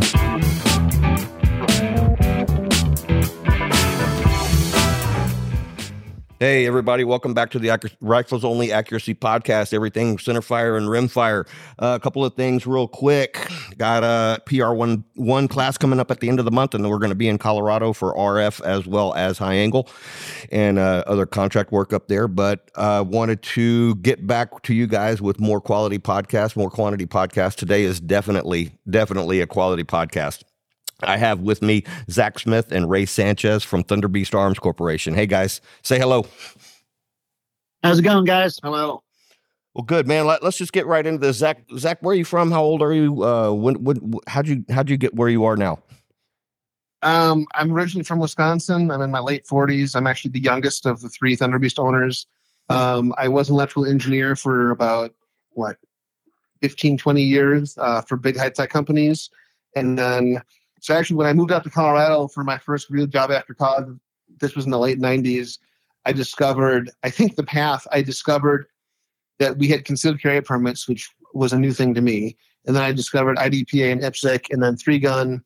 Bye. Hey, everybody, welcome back to the Rifles Only Accuracy Podcast. Everything centerfire and rimfire. Uh, a couple of things, real quick. Got a PR one one class coming up at the end of the month, and we're going to be in Colorado for RF as well as high angle and uh, other contract work up there. But uh, wanted to get back to you guys with more quality podcasts, more quantity podcasts. Today is definitely, definitely a quality podcast. I have with me Zach Smith and Ray Sanchez from Thunder Beast Arms Corporation. Hey guys, say hello. How's it going, guys? Hello. Well, good man. Let, us just get right into this. Zach, Zach, where are you from? How old are you? Uh, when, when, how'd you, how'd you get where you are now? Um, I'm originally from Wisconsin. I'm in my late 40s. I'm actually the youngest of the three Thunderbeast owners. Um, I was an electrical engineer for about what 15, 20 years uh, for big high tech companies, and then so actually, when I moved out to Colorado for my first real job after college, this was in the late '90s. I discovered, I think, the path. I discovered that we had concealed carry permits, which was a new thing to me. And then I discovered IDPA and IPSC, and then three gun,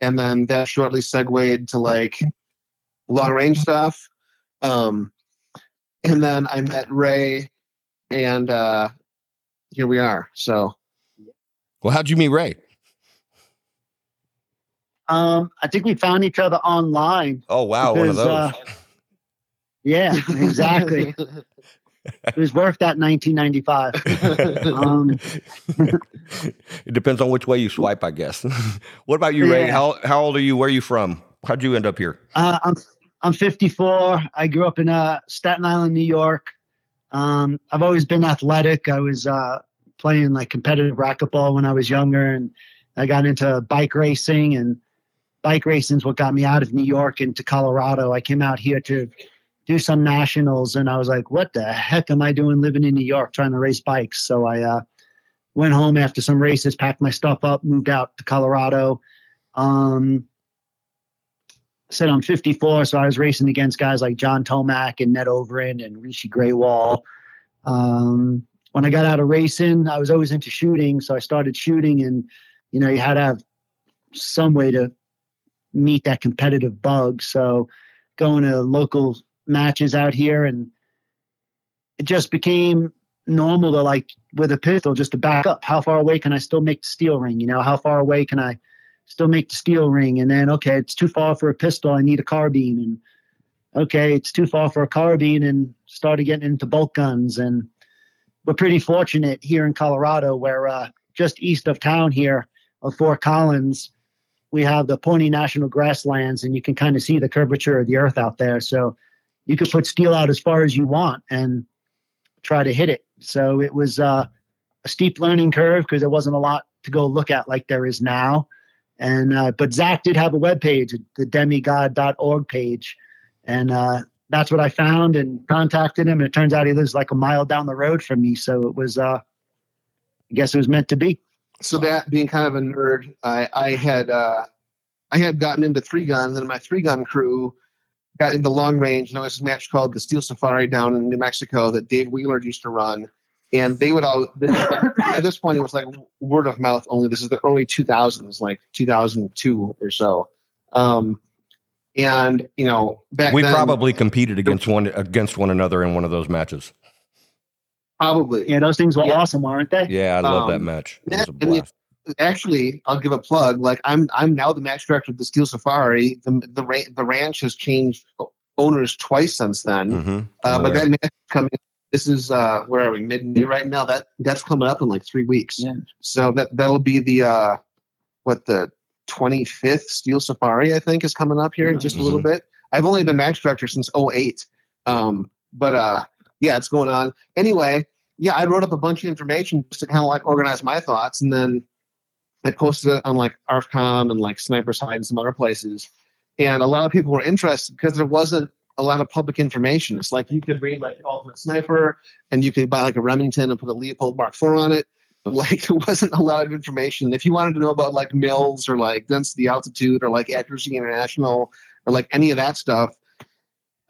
and then that shortly segued to like long range stuff. Um, and then I met Ray, and uh, here we are. So, well, how'd you meet Ray? Um, I think we found each other online. Oh wow, because, one of those. Uh, yeah, exactly. it was worth that 1995. um, it depends on which way you swipe, I guess. what about you, Ray? Yeah. How how old are you? Where are you from? How'd you end up here? Uh, I'm I'm 54. I grew up in uh, Staten Island, New York. Um, I've always been athletic. I was uh, playing like competitive racquetball when I was younger, and I got into bike racing and bike racing is what got me out of New York into Colorado. I came out here to do some nationals, and I was like, "What the heck am I doing living in New York trying to race bikes?" So I uh, went home after some races, packed my stuff up, moved out to Colorado. Um, said I'm 54, so I was racing against guys like John Tomac and Ned Overend and Rishi Grewal. Um, when I got out of racing, I was always into shooting, so I started shooting, and you know, you had to have some way to meet that competitive bug. So going to local matches out here and it just became normal to like with a pistol just to back up. How far away can I still make the steel ring? You know, how far away can I still make the steel ring? And then okay, it's too far for a pistol, I need a carbine and okay, it's too far for a carbine and started getting into bolt guns and we're pretty fortunate here in Colorado where uh, just east of town here of Fort Collins we have the Pawnee National Grasslands, and you can kind of see the curvature of the earth out there. So you could put steel out as far as you want and try to hit it. So it was uh, a steep learning curve because there wasn't a lot to go look at like there is now. And uh, but Zach did have a web page, the demigod.org page, and uh, that's what I found and contacted him. And it turns out he lives like a mile down the road from me, so it was, uh, I guess, it was meant to be so that being kind of a nerd, I, I had uh, I had gotten into three gun, and my three gun crew got into long range. And there was a match called the Steel Safari down in New Mexico that Dave Wheeler used to run. And they would all at this point it was like word of mouth only. This is the early 2000s, like 2002 or so. Um, and you know, back we then, probably competed against one against one another in one of those matches. Probably. Yeah, those things were yeah. awesome, aren't they? Yeah, I love um, that match. It it, actually, I'll give a plug. Like I'm, I'm now the match director of the Steel Safari. The the, the ranch has changed owners twice since then. Mm-hmm. Uh, but that match coming. This is uh, where are we? Mid May right now. That that's coming up in like three weeks. Yeah. So that that'll be the uh, what the 25th Steel Safari I think is coming up here in just mm-hmm. a little bit. I've only been match director since 08. Um, but uh, yeah, it's going on. Anyway, yeah, I wrote up a bunch of information just to kind of like organize my thoughts, and then I posted it on like ARFCOM and like Sniper's Hide and some other places. And a lot of people were interested because there wasn't a lot of public information. It's like you could read like Ultimate Sniper, and you could buy like a Remington and put a Leupold Mark IV on it. But like there wasn't a lot of information. If you wanted to know about like mills or like density altitude or like accuracy international or like any of that stuff,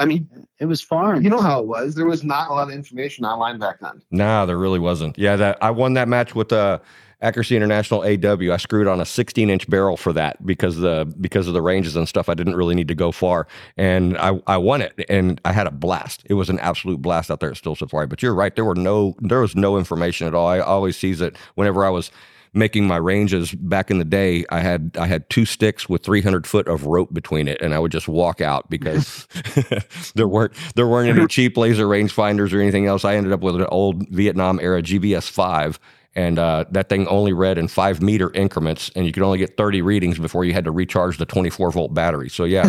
I mean, it was fun. You know how it was. There was not a lot of information online back then. Nah, there really wasn't. Yeah, that I won that match with uh Accuracy International AW. I screwed on a 16 inch barrel for that because the because of the ranges and stuff. I didn't really need to go far, and I I won it, and I had a blast. It was an absolute blast out there at Steel Safari. But you're right, there were no there was no information at all. I always sees it whenever I was making my ranges back in the day i had i had two sticks with 300 foot of rope between it and i would just walk out because there weren't there weren't any cheap laser rangefinders or anything else. I ended up with an old vietnam era GVS 5 and uh, that thing only read in five meter increments, and you could only get 30 readings before you had to recharge the 24 volt battery. So yeah,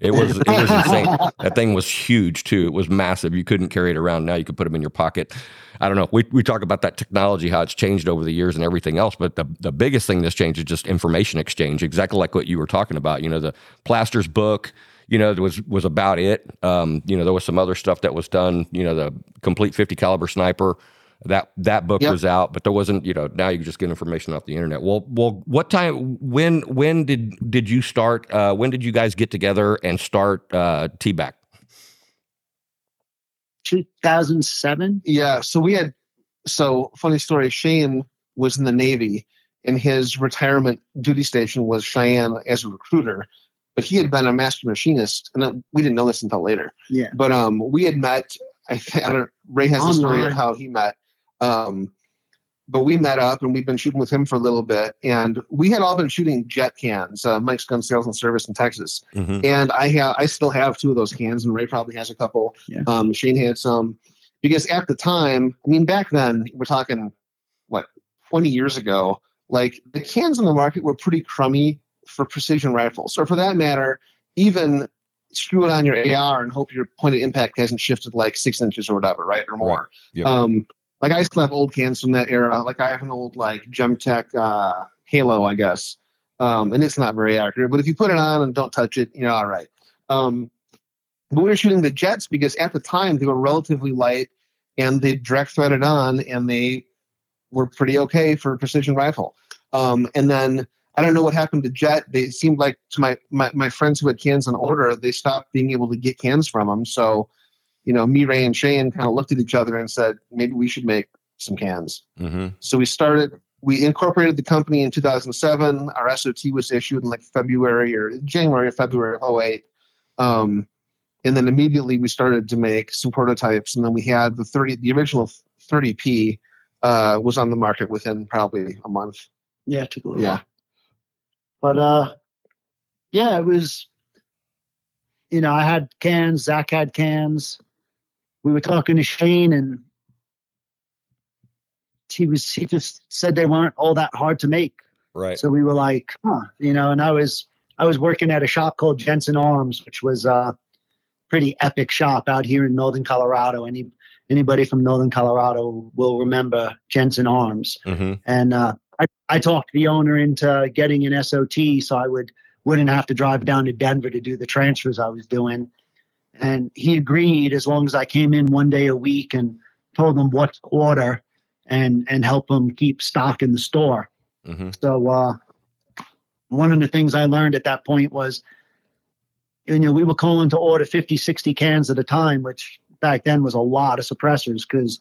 it was it was insane. That thing was huge too. It was massive. You couldn't carry it around. Now you could put them in your pocket. I don't know. We we talk about that technology, how it's changed over the years and everything else, but the the biggest thing that's changed is just information exchange. Exactly like what you were talking about. You know, the Plaster's book you know, was was about it. Um, you know, there was some other stuff that was done. You know, the complete 50 caliber sniper that that book yep. was out, but there wasn't. You know, now you just get information off the internet. Well, well, what time? When when did did you start? Uh, when did you guys get together and start uh, TBAC? 2007. Yeah. So we had. So funny story. Shane was in the Navy, and his retirement duty station was Cheyenne as a recruiter. But he had been a master machinist, and we didn't know this until later. Yeah. But um, we had met. I, I don't. Ray has a story of how he met. Um, but we met up and we've been shooting with him for a little bit. And we had all been shooting jet cans, uh, Mike's Gun Sales and Service in Texas. Mm-hmm. And I have, I still have two of those cans, and Ray probably has a couple. Yeah. Um, Shane had some because at the time, I mean, back then we're talking what 20 years ago. Like the cans in the market were pretty crummy for precision rifles, or for that matter, even screw it on your AR and hope your point of impact hasn't shifted like six inches or whatever, right, or more. Right. Yep. Um, like I still have old cans from that era. Like I have an old like Gemtech uh, Halo, I guess, um, and it's not very accurate. But if you put it on and don't touch it, you're all right. Um, but we were shooting the jets because at the time they were relatively light and they direct threaded on and they were pretty okay for a precision rifle. Um, and then I don't know what happened to Jet. They seemed like to my, my, my friends who had cans on order, they stopped being able to get cans from them. So you know, me, Ray, and Shane kind of looked at each other and said, maybe we should make some cans. Mm-hmm. So we started, we incorporated the company in 2007. Our SOT was issued in like February or January or February of 08. Um, and then immediately we started to make some prototypes. And then we had the 30, the original 30P uh, was on the market within probably a month. Yeah, took a little yeah. While. But uh, yeah, it was, you know, I had cans, Zach had cans we were talking to Shane and he was he just said they weren't all that hard to make. Right. So we were like, huh, you know, and I was I was working at a shop called Jensen Arms, which was a pretty epic shop out here in northern Colorado. Any anybody from northern Colorado will remember Jensen Arms. Mm-hmm. And uh, I, I talked the owner into getting an SOT so I would wouldn't have to drive down to Denver to do the transfers I was doing. And he agreed as long as I came in one day a week and told him what to order and and help him keep stock in the store. Mm-hmm. So uh, one of the things I learned at that point was, you know, we were calling to order 50, 60 cans at a time, which back then was a lot of suppressors because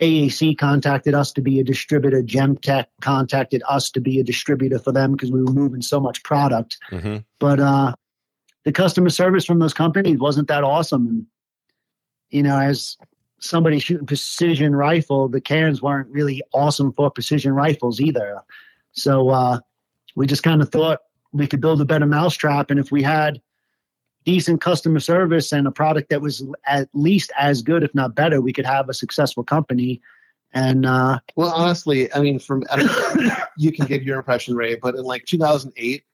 AAC contacted us to be a distributor. Gemtech contacted us to be a distributor for them because we were moving so much product. Mm-hmm. But uh, the customer service from those companies wasn't that awesome. And, you know, as somebody shooting precision rifle, the cans weren't really awesome for precision rifles either. So uh, we just kind of thought we could build a better mousetrap. And if we had decent customer service and a product that was at least as good, if not better, we could have a successful company. And uh, well, honestly, I mean, from I you can give your impression, Ray, but in like 2008,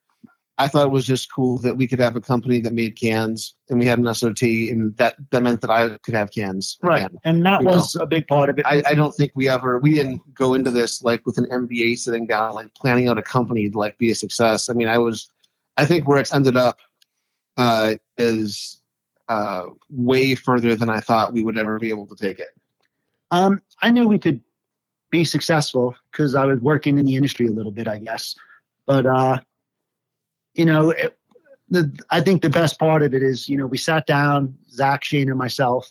I thought it was just cool that we could have a company that made cans and we had an SOT and that, that meant that I could have cans. Right. Again. And that was know? a big part of it. I, I, don't think we ever, we didn't go into this like with an MBA sitting down, like planning out a company to like be a success. I mean, I was, I think where it's ended up uh, is uh, way further than I thought we would ever be able to take it. Um, I knew we could be successful because I was working in the industry a little bit, I guess. But uh, you know, it, the, I think the best part of it is, you know, we sat down, Zach, Shane, and myself,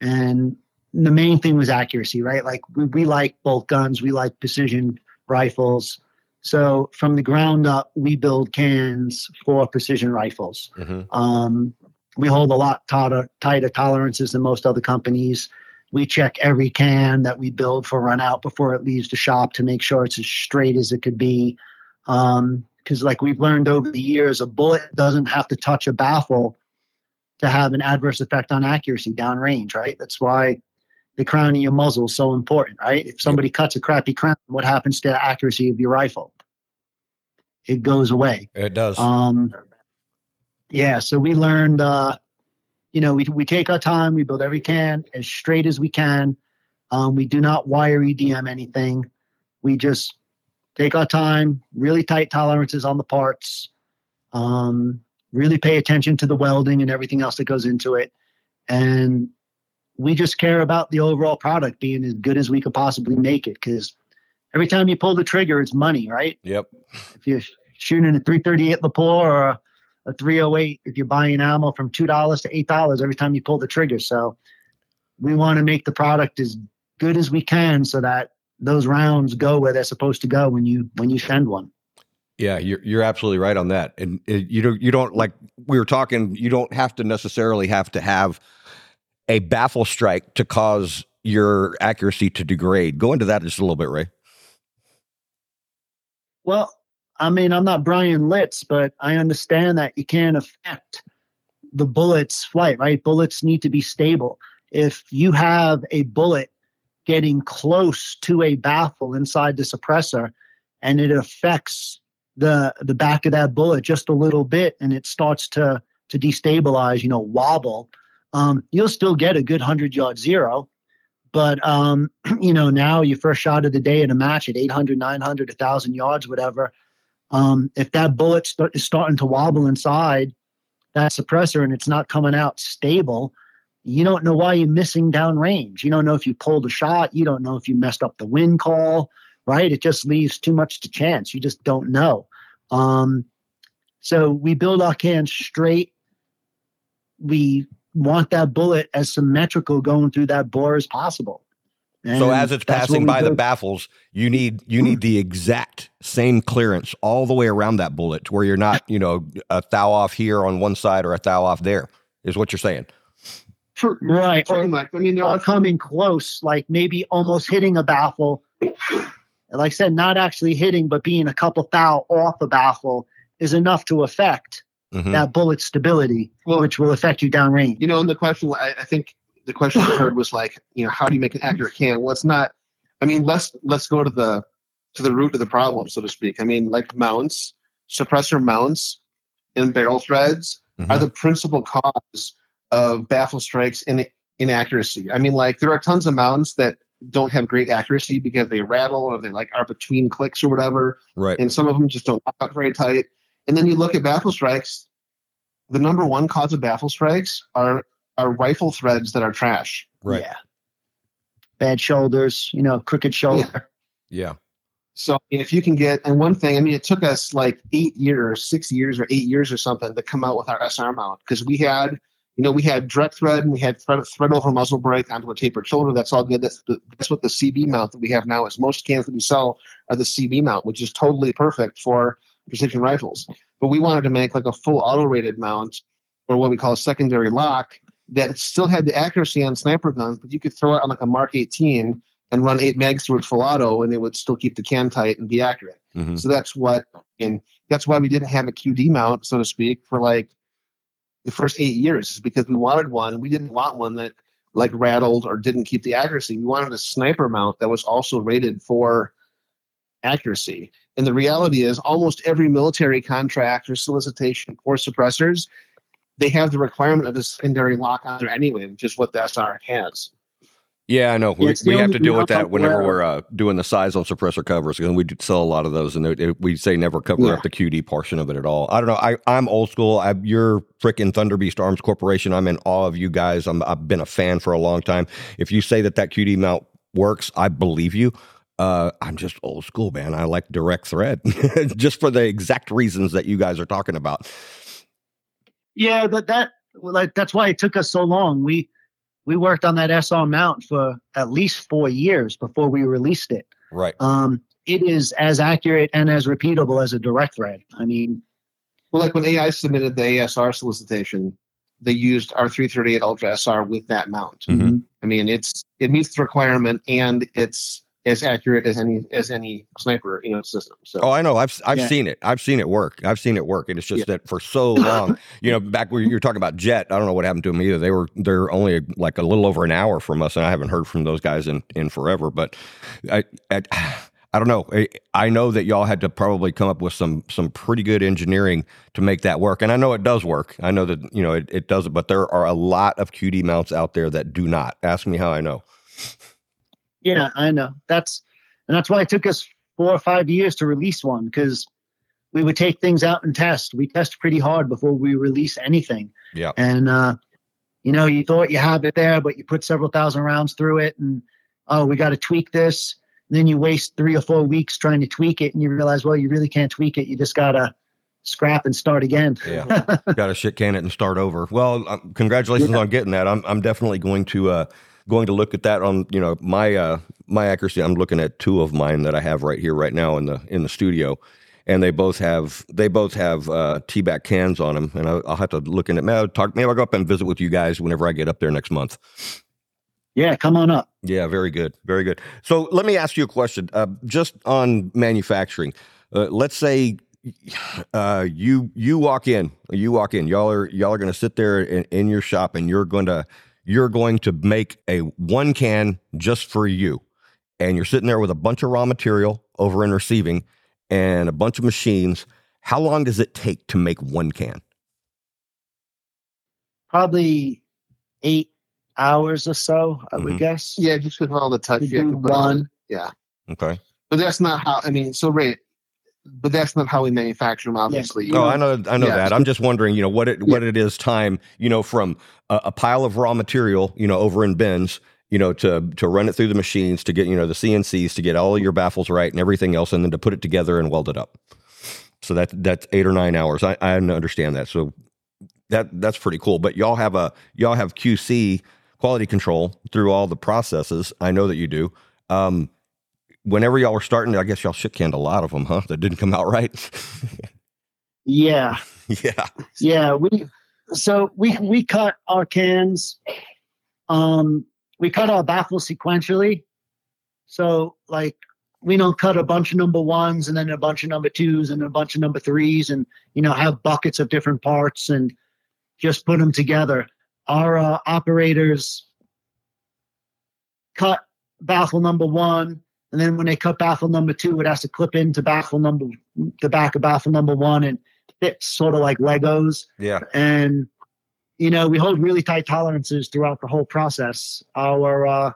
and the main thing was accuracy, right? Like we, we like bolt guns, we like precision rifles. So from the ground up, we build cans for precision rifles. Mhm. Um, we hold a lot tighter, tighter tolerances than most other companies. We check every can that we build for run out before it leaves the shop to make sure it's as straight as it could be. Because, like we've learned over the years, a bullet doesn't have to touch a baffle to have an adverse effect on accuracy downrange, right? That's why the crown of your muzzle is so important, right? If somebody cuts a crappy crown, what happens to the accuracy of your rifle? It goes away. It does. Um, yeah, so we learned, uh, you know, we, we take our time, we build every can as straight as we can. Um, we do not wire EDM anything. We just take our time, really tight tolerances on the parts, um, really pay attention to the welding and everything else that goes into it. And we just care about the overall product being as good as we could possibly make it because every time you pull the trigger, it's money, right? yep. if you're shooting a 338 Lapua or a, a 308, if you're buying ammo from two dollars to eight dollars every time you pull the trigger. So we want to make the product as good as we can so that those rounds go where they're supposed to go when you when you send one. Yeah, you're you're absolutely right on that. And uh, you don't you don't like we were talking. You don't have to necessarily have to have a baffle strike to cause your accuracy to degrade. Go into that just a little bit, Ray. Well, I mean, I'm not Bryan Litz, but I understand that you can't affect the bullet's flight, right? Bullets need to be stable. If you have a bullet getting close to a baffle inside the suppressor and it affects the the back of that bullet just a little bit and it starts to to destabilize, you know, wobble, um, you'll still get a good 100 yard zero. But, um, you know, now your first shot of the day in a match at 800, 900, 1,000 yards, whatever, um, if that bullet st- is starting to wobble inside that suppressor and it's not coming out stable, you don't know why you're missing downrange. You don't know if you pulled a shot. You don't know if you messed up the wind call, right? It just leaves too much to chance. You just don't know. Um, so we build our cans straight. We want that bullet as symmetrical going through that bore as possible. so as it's passing by the baffles, you need you need the exact same clearance all the way around that bullet to where you're not, you know, a thou off here on one side or a thou off there. Is what you're saying. For, right, pretty or, much. I mean, there or are coming close, like maybe almost hitting a baffle. Like I said, not actually hitting, but being a couple thou off a baffle is enough to affect Mhm. that bullet stability, Well- which will affect you downrange. you know, and the question I, I think the question I heard was like, you know, how do you make an accurate can? Well, it's not. I mean, let's let's go to the to the root of the problem, so to speak. I mean, like mounts, suppressor mounts, and barrel threads are Mhm. the principal cause of baffle strikes and inaccuracy. I mean, like there are tons of mounts that don't have great accuracy because they rattle or they like are between clicks or whatever Right. and some of them just don't lock out very tight. And then you look at baffle strikes. The number one cause of baffle strikes are are rifle threads that are trash. Right. Yeah. Bad shoulders, you know, crooked shoulder. Yeah. So if you can get, and one thing, I mean, it took us like eight years, six years, or eight years or something to come out with our SR mount because we had, you know, we had direct thread and we had thread, thread over muzzle brake onto a tapered shoulder. That's all good. That's the, that's what the CB mount that we have now is. Most cans that we sell are the CB mount, which is totally perfect for precision rifles. But we wanted to make like a full auto rated mount or what we call a secondary lock that still had the accuracy on sniper guns, but you could throw it on like a Mark 18 and run eight mags through it full auto, and it would still keep the can tight and be accurate. Mhm. So that's what, and that's why we didn't have a QD mount, so to speak, for like the first eight years, is because we wanted one. We didn't want one that like rattled or didn't keep the accuracy. We wanted a sniper mount that was also rated for accuracy. And the reality is, almost every military contract or solicitation for suppressors, they have the requirement of a secondary lock on there anyway, which is what the SR has. Yeah, I know. Yeah, we we have to deal with that whenever we're uh, doing the size on suppressor covers, and we sell a lot of those, and we say never cover Yeah. up the QD portion of it at all. I don't know. I, I'm old school. I, you're freaking Thunder Beast Arms Corporation. I'm in awe of you guys. I'm, I've been a fan for a long time. If you say that that QD mount works, I believe you. Uh, I'm just old school, man. I like direct thread, just for the exact reasons that you guys are talking about. Yeah, but that like that's why it took us so long. We we worked on that SR mount for at least four years before we released it. Right. Um, it is as accurate and as repeatable as a direct thread. I mean, Well, like when AI submitted the ASR solicitation, they used our 338 Ultra SR with that mount. Mhm. I mean, it's it meets the requirement and it's as accurate as any as any sniper you know system. So Oh, I know. I've I've Yeah. seen it. I've seen it work. I've seen it work. And it's just that for so long, you know, back where you were talking about Jet, I don't know what happened to them either. They were they're only like a little over an hour from us, and I haven't heard from those guys in in forever. But I I, I don't know. I, I know that y'all had to probably come up with some some pretty good engineering to make that work, and I know it does work. I know that you know it, it does, but there are a lot of QD mounts out there that do not. Ask me how I know. Yeah, I know. That's and that's why it took us four or five years to release one because we would take things out and test. We test pretty hard before we release anything. Yeah. And uh, you know, you thought you have it there, but you put several thousand rounds through it, and oh, we got to tweak this. And then you waste three or four weeks trying to tweak it, and you realize, well, you really can't tweak it. You just gotta scrap and start again. Yeah. got to shit can it and start over. Well, um, congratulations Yeah. on getting that. I'm I'm definitely going to uh going to look at that on you know my uh my accuracy. I'm looking at two of mine that I have right here right now in the in the studio, and they both have they both have uh TBAC cans on them, and I'll, I'll have to look in it. Maybe I'll talk. Maybe I'll go up and visit with you guys whenever I get up there next month. Yeah, come on up. Yeah, very good, very good. So let me ask you a question, uh, just on manufacturing. Uh, let's say uh, you you walk in, you walk in. Y'all are y'all are going to sit there in, in your shop, and you're going to you're going to make a one can just for you, and you're sitting there with a bunch of raw material over in receiving and a bunch of machines. How long does it take to make one can? Probably eight hours or so, I would Mhm. guess. yeah, just with all the touch. To you have do to put on it. one. Yeah, Okay. but that's not how. I mean, so Ray, but that's not how we manufacture them. Obviously, Oh, I know, I know Yeah. that. I'm just wondering, you know, what it what it is time, you know, from a, a pile of raw material, you know, over in bins, you know, to to run it through the machines to get, you know, the CNCs to get all your baffles right and everything else, and then to put it together and weld it up. So that that's eight or nine hours. I, I understand that. So that that's pretty cool. But y'all have a y'all have QC quality control through all the processes. I know that you do. Um, whenever y'all were starting, I guess y'all shit canned a lot of them, huh? That didn't come out right. Yeah. yeah. Yeah, we so we we cut our cans. Um, we cut our baffles sequentially. So like we don't cut a bunch of number ones and then a bunch of number twos and a bunch of number threes and you know have buckets of different parts and just put them together. Our uh, operators cut baffle number one, and then when they cut baffle number two, it has to clip into baffle number the back of baffle number one and fits sort of like Legos. Yeah. And you know, we hold really tight tolerances throughout the whole process. Our uh,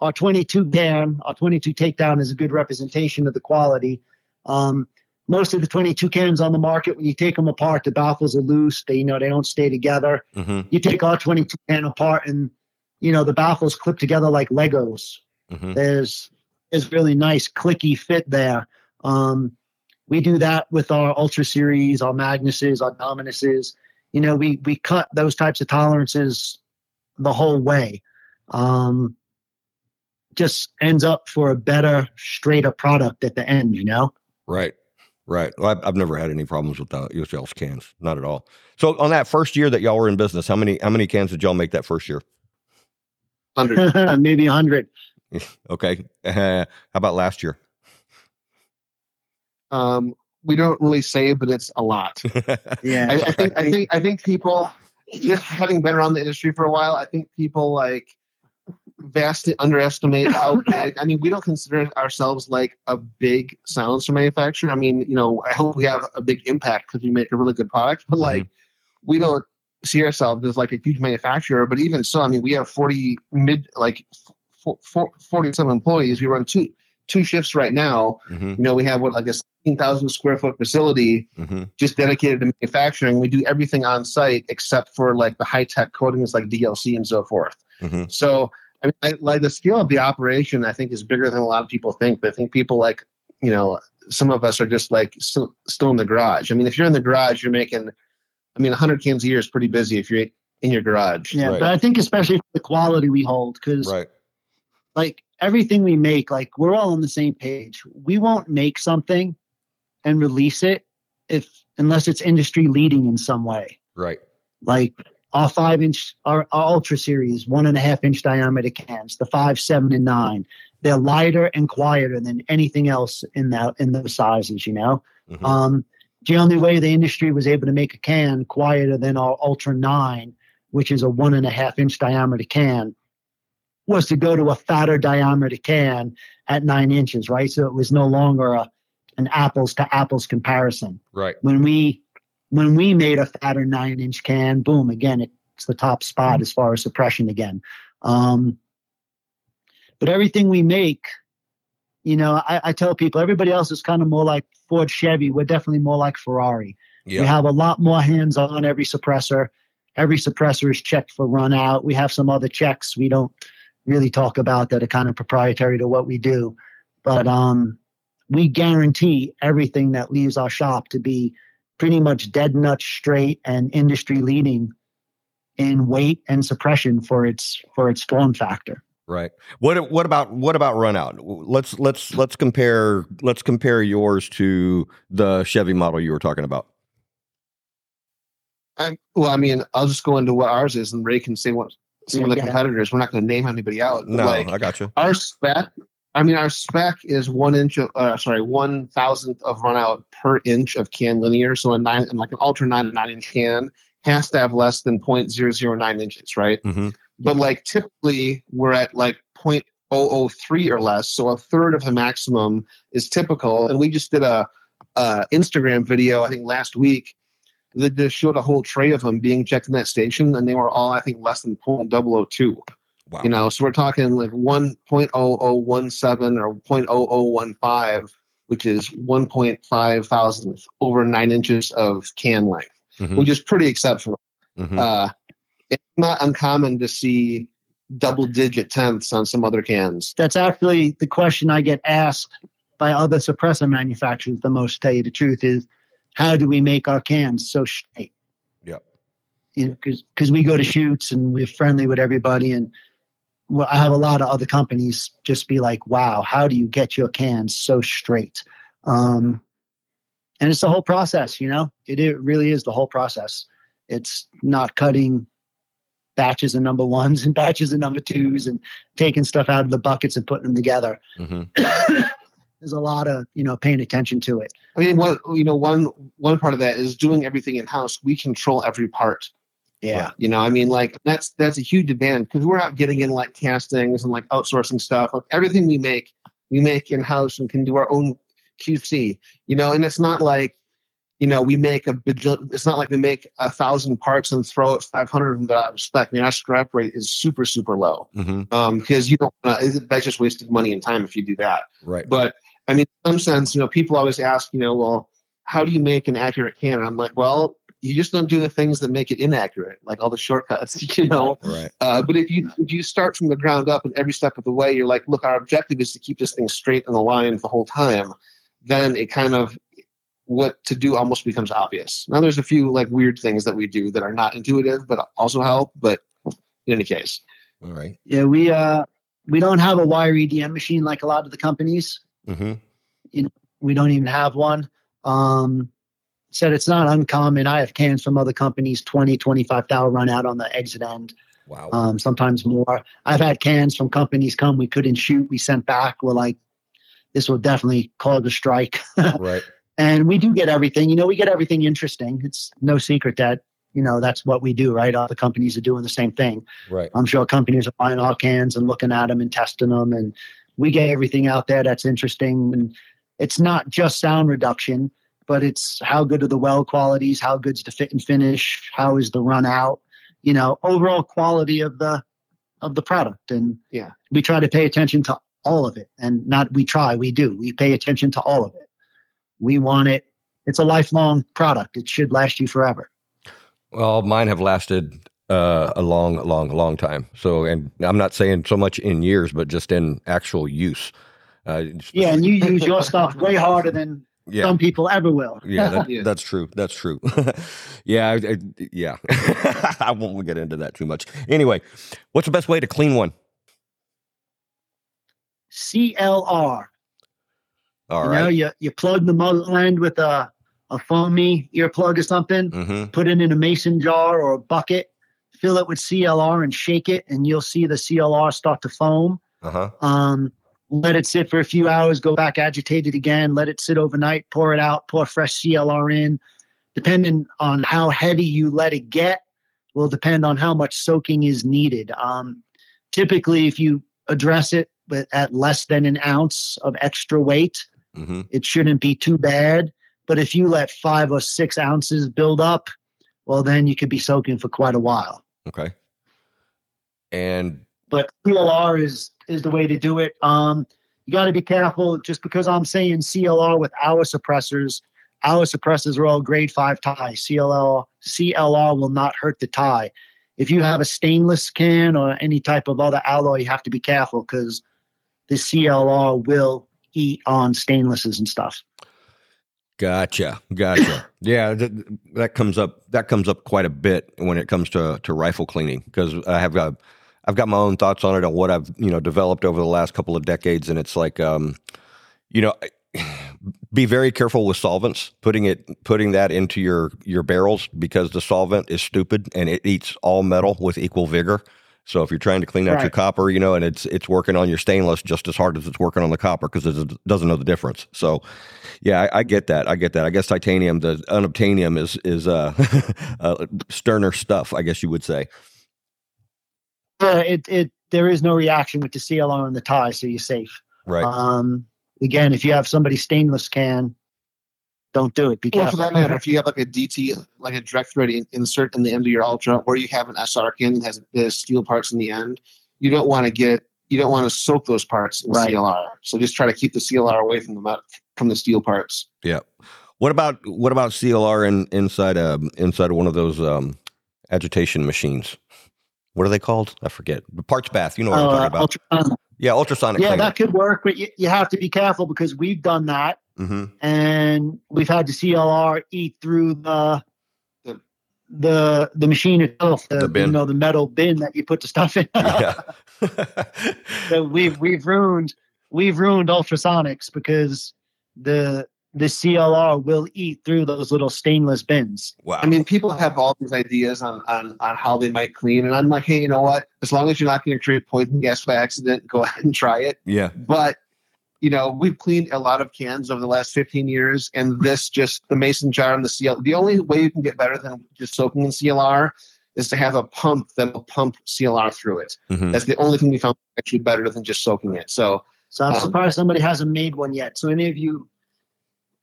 our 22 can, our 22 takedown is a good representation of the quality. Um, most of the 22 cans on the market, when you take them apart, the baffles are loose. They, you know, they don't stay together. hmm You take our 22 can apart, and you know the baffles clip together like Legos hmm there's is really nice clicky fit there. Um, we do that with our Ultra Series, our Magnuses, our Dominuses. You know, we we cut those types of tolerances the whole way. Um, just ends up for a better, straighter product at the end. You know. Right. Right. Well, I've, I've never had any problems with uh, y'all's cans, not at all. So on that first year that y'all were in business, how many how many cans did y'all make that first year? hundred. Maybe a hundred. Okay. how about last year? Um, we don't really say, but it's a lot. Yeah. I, I think I think I think people just having been around the industry for a while, I think people like vastly underestimate how big. I mean, we don't consider ourselves like a big silencer manufacturer. I mean, you know, I hope we have a big impact because we make a really good product, but like we don't see ourselves as like a huge manufacturer. But even so, I mean, we have forty mid like f- f- forty some employees. We run two two shifts right now. hmm You know, we have what like a sixteen thousand square foot facility hmm just dedicated to manufacturing. We do everything on site except for like the high tech coatings like DLC and so forth. hmm So I mean, I, like the scale of the operation, I think is bigger than a lot of people think. But I think people like you know some of us are just like still still in the garage. I mean, if you're in the garage, you're making. I mean, 100 cans a year is pretty busy if you're in your garage. Yeah, Right. but I think especially for the quality we hold, because Right. Like everything we make, like we're all on the same page. We won't make something and release it if unless it's industry leading in some way. Right. Like our five inch, our, our ultra series, one and a half inch diameter cans, the five, seven, and nine. They're lighter and quieter than anything else in that in those sizes. You know, Mhm. um, the only way the industry was able to make a can quieter than our Ultra 9, which is a one and a half inch diameter can, was to go to a fatter diameter can at nine inches, right? So it was no longer a, an apples to apples comparison. right. When we when we made a fatter nine inch can, boom, again, it's the top spot as far as suppression again. Um, but everything we make, you know, I, I tell people everybody else is kind of more like Ford Chevy. We're definitely more like Ferrari. Yeah. We have a lot more hands on every suppressor. Every suppressor is checked for run out. We have some other checks we don't really talk about that are kind of proprietary to what we do. But um, we guarantee everything that leaves our shop to be pretty much dead nut straight and industry leading in weight and suppression for its for its form factor. Right. What what about what about run out? Let's let's let's compare let's compare yours to the Chevy model you were talking about. I, well, I mean, I'll just go into what ours is, and Ray can say what some of the Yeah. competitors. We're not going to name anybody out. No, like I got you. our spec. I mean, our spec is one inch of, uh, sorry, one thousandth of run out per inch of can linear. So a nine, like an ultra nine and nine inch can has to have less than 0.009 inches, right? hmm But like typically we're at like 0.003 or less. So a third of the maximum is typical. And we just did a, a Instagram video, I think last week, that just showed a whole tray of them being checked in that station. And they were all, I think, less than 0.002. Wow. You know, so we're talking like 1.0017 or 0.0015, which is 1.5 thousandth over nine inches of can length, Mhm. which is pretty exceptional. Mhm. Uh, it's not uncommon to see double digit tenths on some other cans. That's actually the question I get asked by other suppressor manufacturers the most. To tell you the truth is, how do we make our cans so straight? Yeah. You know, because we go to shoots and we're friendly with everybody, and well, I have a lot of other companies just be like, "Wow, how do you get your cans so straight?" Um, and it's the whole process, you know. It, it really is the whole process. It's not cutting batches of number ones and batches of number twos and taking stuff out of the buckets and putting them together. Mhm. There's a lot of you know paying attention to it. I mean, one you know one one part of that is doing everything in house. We control every part. Yeah, You know, I mean, like that's that's a huge advantage because we're not getting in like castings and like outsourcing stuff. Like everything we make, we make in house and can do our own QC. You know, and it's not like, you know, we make a bajillion. It's not like we make a thousand parts and throw it five hundred of them out spec. I mean, our scrap rate is super super low Mhm. um, because you don't. Uh, that's just wasted money and time if you do that. Right. But I mean, in some sense, you know, people always ask, you know, well, how do you make an accurate can? I'm like, well, you just don't do the things that make it inaccurate, like all the shortcuts, you know. Right. Uh, but if you if you start from the ground up and every step of the way, you're like, look, our objective is to keep this thing straight in the line the whole time. Then it kind of what to do almost becomes obvious. Now there's a few like weird things that we do that are not intuitive, but also help. But in any case, All right. yeah. We uh we don't have a wire EDM machine like a lot of the companies. Hmm We don't even have one. Um, said it's not uncommon. I have cans from other companies, 20, 25 thou run out on the exit end. Wow. um, sometimes more. I've had cans from companies come we couldn't shoot, we sent back. We're like, this will definitely cause a strike. right. and we do get everything. You know, we get everything interesting. It's no secret that you know that's what we do, right? Other companies are doing the same thing. Right. I'm sure companies are buying our cans and looking at them and testing them, and we get everything out there that's interesting. And it's not just sound reduction, but it's how good are the well qualities, how good's the fit and finish, how is the run out, you know, overall quality of the of the product. And Yeah. we try to pay attention to all of it, and not we try, we do. We pay attention to all of it. We want it. It's a lifelong product. It should last you forever. Well, mine have lasted uh, a long, long, long time. So, and I'm not saying so much in years, but just in actual use. Uh, Yeah, and you use your stuff way harder than yeah. some people ever will. Yeah, that, Yeah. that's true. That's true. yeah, I, I- yeah. I won't get into that too much. Anyway, what's the best way to clean one? CLR. All you know, you, you plug the end with a, a foamy earplug or something, Mm-hmm. put it in a mason jar or a bucket, fill it with CLR and shake it, and you'll see the CLR start to foam. Uh huh. Um, let it sit for a few hours, go back, agitate it again, let it sit overnight, pour it out, pour fresh CLR in. Depending on how heavy you let it get, will depend on how much soaking is needed. Um, typically, if you address it with at less than an ounce of extra weight, Mm-hmm. it shouldn't be too bad. But if you let five or six ounces build up, well, then you could be soaking for quite a while. Okay. And but CLR is is the way to do it. Um, you got to be careful. Just because I'm saying CLR with our suppressors, our suppressors are all grade five tie. CLR CLR will not hurt the tie. If you have a stainless can or any type of other alloy, you have to be careful because the CLR will eat on stainlesses and stuff. Gotcha, gotcha. yeah, that, that comes up. That comes up quite a bit when it comes to to rifle cleaning because I have got I've got my own thoughts on it on what I've you know developed over the last couple of decades, and it's like um, you know, be very careful with solvents. Putting it putting that into your your barrels because the solvent is stupid and it eats all metal with equal vigor. So if you're trying to clean out your copper, you know, and it's it's working on your stainless just as hard as it's working on the copper because it doesn't know the difference. So, yeah, I, I get that. I get that. I guess titanium, the unobtainium, is is uh, uh sterner stuff. I guess you would say. Uh, it it there is no reaction with the CLR and the tie, so you're safe. Right. Um, again, if you have somebody stainless can, don't do it. Because, Well, for that matter, if you have like a DT, like a direct thread in- insert in the end of your Ultra, or you have an SR can that has the steel parts in the end, you don't want to get, you don't want to soak those parts in Right. CLR. So just try to keep the CLR away from the from the steel parts. Yeah. What about what about CLR in, inside um inside of one of those um agitation machines? What are they called? I forget. The parts bath. You know what I'm Uh, talking about? ultra- yeah, ultrasonic. yeah, that could work, but you, you have to be careful because we've done that, hmm and we've had the CLR eat through the The- the the machine itself, the, The you know, the metal bin that you put the stuff in. yeah. so we've we've ruined we've ruined ultrasonics because the the CLR will eat through those little stainless bins. wow. I mean, people have all these ideas on, on, on how they might clean. And I'm like, hey, you know what? As long as you're not going to create poison gas by accident, go ahead and try it. yeah. But, you know, we've cleaned a lot of cans over the last 15 years. And this just, the mason jar and the CL, the only way you can get better than just soaking in CLR is to have a pump that will pump CLR through it. Mhm. That's the only thing we found actually better than just soaking it. So, So I'm Um, surprised somebody hasn't made one yet. So any of you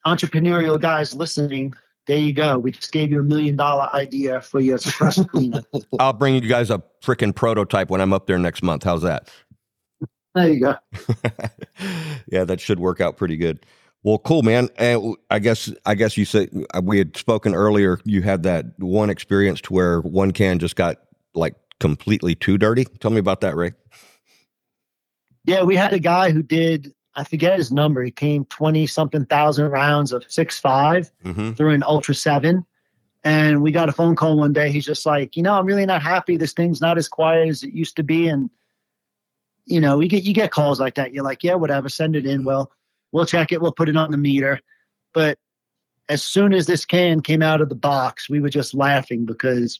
entrepreneurial guys listening, there you go. We just gave you a million dollar idea for your suppressor cleaner. I'll bring you guys a freaking prototype when I'm up there next month. How's that? There you go. yeah, that should work out pretty good. Well, cool, man. And I guess I guess you said uh, we had spoken earlier. You had that one experience to where one can just got like completely too dirty. Tell me about that, Ray. Yeah, we had a guy who did, I forget his number. He came 20 something thousand rounds of six five Mm-hmm. through an Ultra 7. And we got a phone call one day. He's just like, you know, I'm really not happy. This thing's not as quiet as it used to be. And, you know, we get you get calls like that. You're like, yeah, whatever, send it in. Well, we'll check it, we'll put it on the meter. But as soon as this can came out of the box, we were just laughing because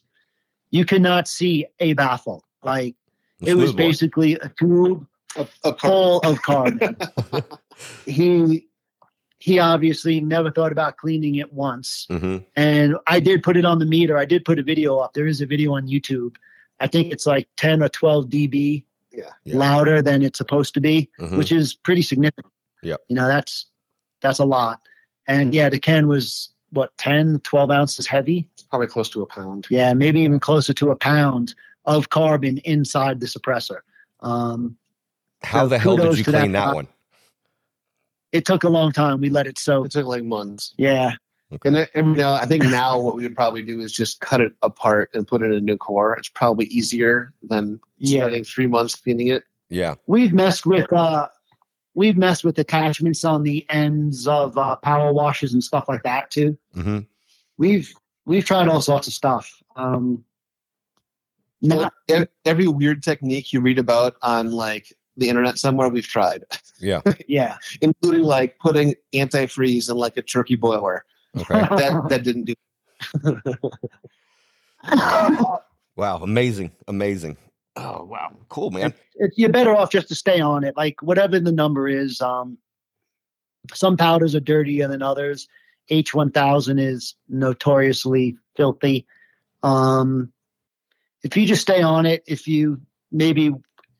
you cannot see a baffle. Like it was basically a tube a, a full of carbon. he he obviously never thought about cleaning it once. hmm And I did put it on the meter. I did put a video up. There is a video on YouTube. I think it's like 10 or 12 dB Yeah. Yeah. louder than it's supposed to be, Mhm. which is pretty significant. Yeah. You know, that's that's a lot. And yeah, the can was what 10, 12 ounces heavy. probably close to a pound. Yeah, maybe even closer to a pound of carbon inside the suppressor. Um, How So the hell did you to that clean that, one? it took a long time. We let it soak. It took like months. Yeah. And, it- and you know, I think now what we would probably do is just cut it apart and put it in a new core. It's probably easier than Yeah. spending three months cleaning it. Yeah. we've messed with uh we've messed with attachments on the ends of uh, power washers and stuff like that too hmm we've we've tried all sorts of stuff um not Every weird technique you read about on like the internet somewhere, we've tried, Yeah. Yeah. including like putting antifreeze in like a turkey boiler. Okay. That that didn't do. wow. Amazing. Amazing. Oh wow. Cool, man. It's, you're better off just to stay on it. Like whatever the number is. Um, some powders are dirtier than others. H1000 is notoriously filthy. Um, if you just stay on it, if you maybe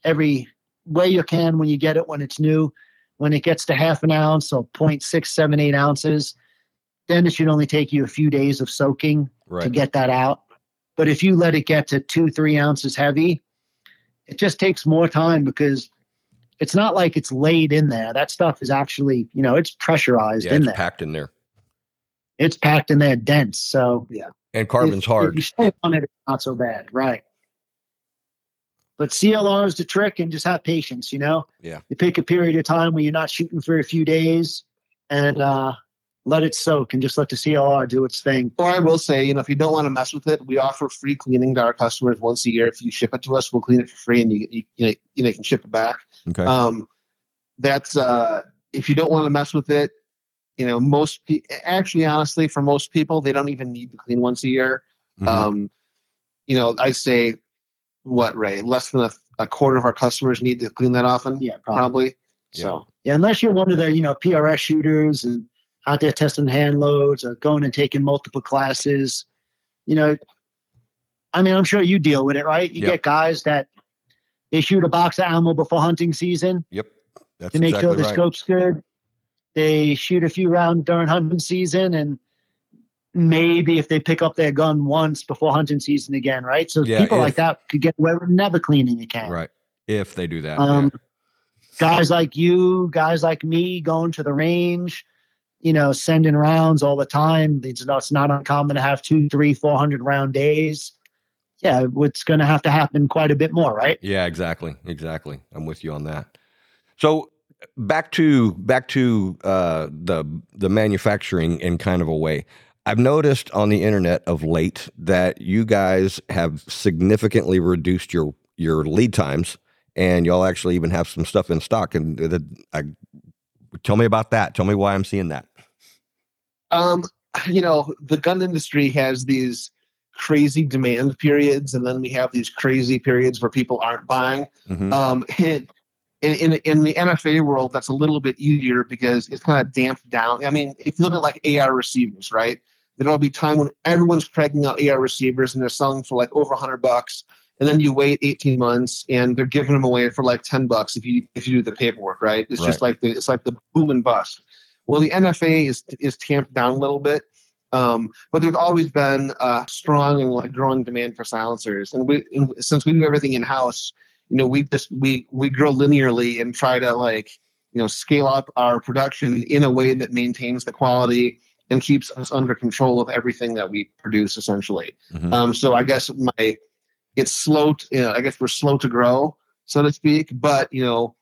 every way you can when you get it when it's new, when it gets to half an ounce or 0.678 ounces, then it should only take you a few days of soaking to get that out. But if you let it get to two, three ounces heavy, it just takes more time because it's not like it's laid in there. That stuff is actually, you know, it's pressurized Yeah, in it's there. packed in there. It's packed in there dense. So yeah. And carbon's If- hard. If you stay on it, it's not so bad. Right. But CLR is the trick and just have patience, you know? Yeah. You pick a period of time where you're not shooting for a few days and uh, let it soak and just let the CLR do its thing. Or I will say, you know, if you don't want to mess with it, we offer free cleaning to our customers once a year. If you ship it to us, we'll clean it for free, and you you, you, know, you know, you can ship it back. Okay. Um, that's uh, if you don't want to mess with it. You know, most pe- actually, honestly, for most people, they don't even need to clean once a year. Mhm. Um, you know, I say what Ray, less than a, a quarter of our customers need to clean that often. Yeah, probably. probably. Yeah. So Yeah, unless you're one of the, you know, PRS shooters and out there testing hand loads or going and taking multiple classes, you know, I mean, I'm sure you deal with it, right? You Yep. get guys that they shoot a box of ammo before hunting season yep. That's to make exactly sure the right. scope's good. They shoot a few rounds during hunting season and maybe if they pick up their gun once before hunting season again, right? So Yeah, people if- like that could get away with never cleaning a can. Right. If they do that. Um, guys like you, guys like me, going to the range, you know, sending rounds all the time. It's not, it's not uncommon to have two, three, four hundred round days. Yeah, it's going to have to happen quite a bit more, right? Yeah, exactly, exactly. I'm with you on that. So back to back to uh, the the manufacturing in kind of a way. I've noticed on the internet of late that you guys have significantly reduced your your lead times, and y'all actually even have some stuff in stock. And the, I, tell me about that. Tell me why I'm seeing that. Um, you know, the gun industry has these crazy demand periods, and then we have these crazy periods where people aren't buying. Mhm. Um, and in, in in the NFA world, that's a little bit easier because it's kind of damped down. I mean, if you look at like AR receivers, right? There'll be time when everyone's cranking out AR receivers and they're selling for like over hundred bucks, and then you wait eighteen months and they're giving them away for like ten bucks if you if you do the paperwork, right? It's just like the it's like the boom and bust. Well, the NFA is is tamped down a little bit. Um, but there's always been a strong and like growing demand for silencers, and we and since we do everything in house, you know, we just we we grow linearly and try to like you know scale up our production in a way that maintains the quality and keeps us under control of everything that we produce, essentially. Mhm. Um, so I guess my it's slow. To, you know, I guess we're slow to grow, so to speak. But you know,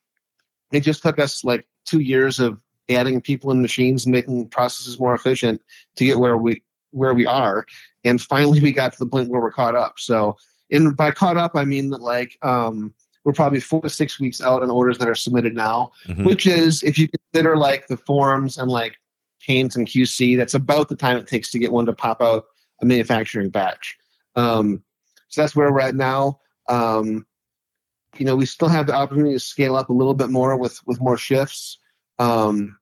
it just took us like two years of adding people and machines making processes more efficient to get where we where we are. And finally, we got to the point where we're caught up. So, in by caught up, I mean that like um, we're probably four to six weeks out on orders that are submitted now, Mhm. which is if you consider like the forms and like paint and QC, that's about the time it takes to get one to pop out a manufacturing batch. Um, so that's where we're at now. Um, you know, we still have the opportunity to scale up a little bit more with with more shifts. Um,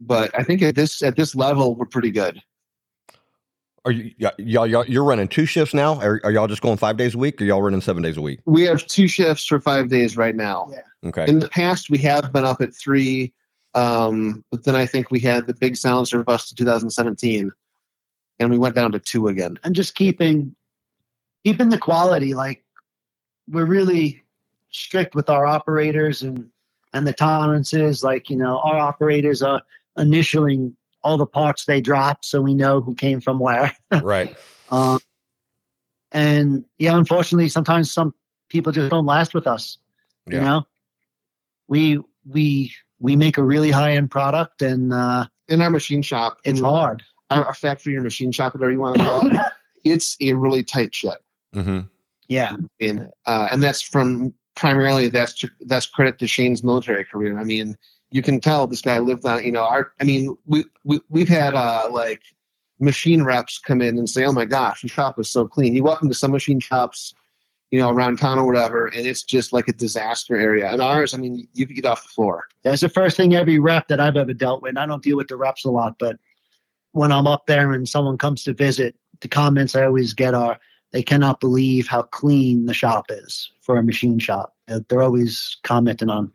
but I think at this at this level, we're pretty good. Are you y'all, y'all you're running two shifts now? Are, are y'all just going five days a week, or y'all running seven days a week? We have two shifts for five days right now. Yeah. Okay. In the past, we have been up at three, um, but then I think we had the big silencer bust in 2017, and we went down to two again. And just keeping keeping the quality. Like we're really strict with our operators and and the tolerances. Like you know, our operators are initialing all the parts they drop, so we know who came from where. right. Um, and yeah, unfortunately, sometimes some people just don't last with us. You know, we we we make a really high end product, and uh, In our machine shop, it's in hard. Our, our factory or machine shop, whatever you want to call it, it's a really tight ship. Mm-hmm. Yeah, and uh, and that's from primarily that's that's credit to Shane's military career. I mean, you can tell this guy lived on. You know, our. I mean, we we we've had uh like machine reps come in and say, "Oh my gosh, the shop is so clean." You walk into some machine shops, you know, around town or whatever, and it's just like a disaster area. And ours, I mean, you could get off the floor. That's the first thing every rep that I've ever dealt with. I don't deal with the reps a lot, but when I'm up there and someone comes to visit, the comments I always get are they cannot believe how clean the shop is for a machine shop. They're always commenting on.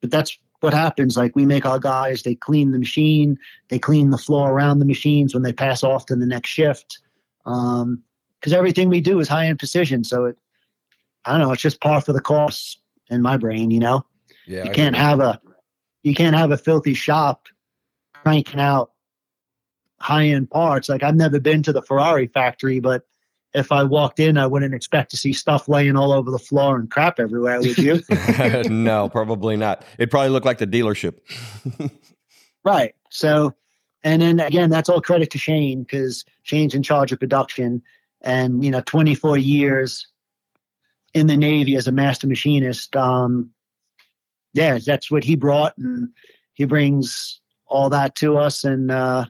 But that's what happens. Like we make our guys, they clean the machine, they clean the floor around the machines when they pass off to the next shift. Um, because everything we do is high end precision. So it, I don't know, it's just par for the course in my brain. You know, Yeah. you I can't agree. have a, you can't have a filthy shop cranking out high end parts. Like I've never been to the Ferrari factory, but if I walked in, I wouldn't expect to see stuff laying all over the floor and crap everywhere. Would you? no, probably not. It probably looked like the dealership. Right. So, and then again, that's all credit to Shane because Shane's in charge of production and, you know, 24 years in the Navy as a master machinist. Um, yeah, that's what he brought. And he brings all that to us and uh,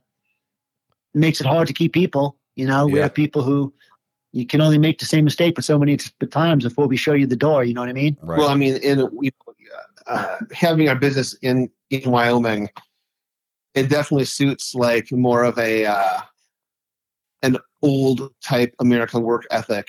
makes it hard to keep people. You know, we Yeah. have people who you can only make the same mistake but so many times before we show you the door. You know what I mean? Right. Well, I mean, in uh, having our business in in Wyoming, it definitely suits like more of a uh, an old type American work ethic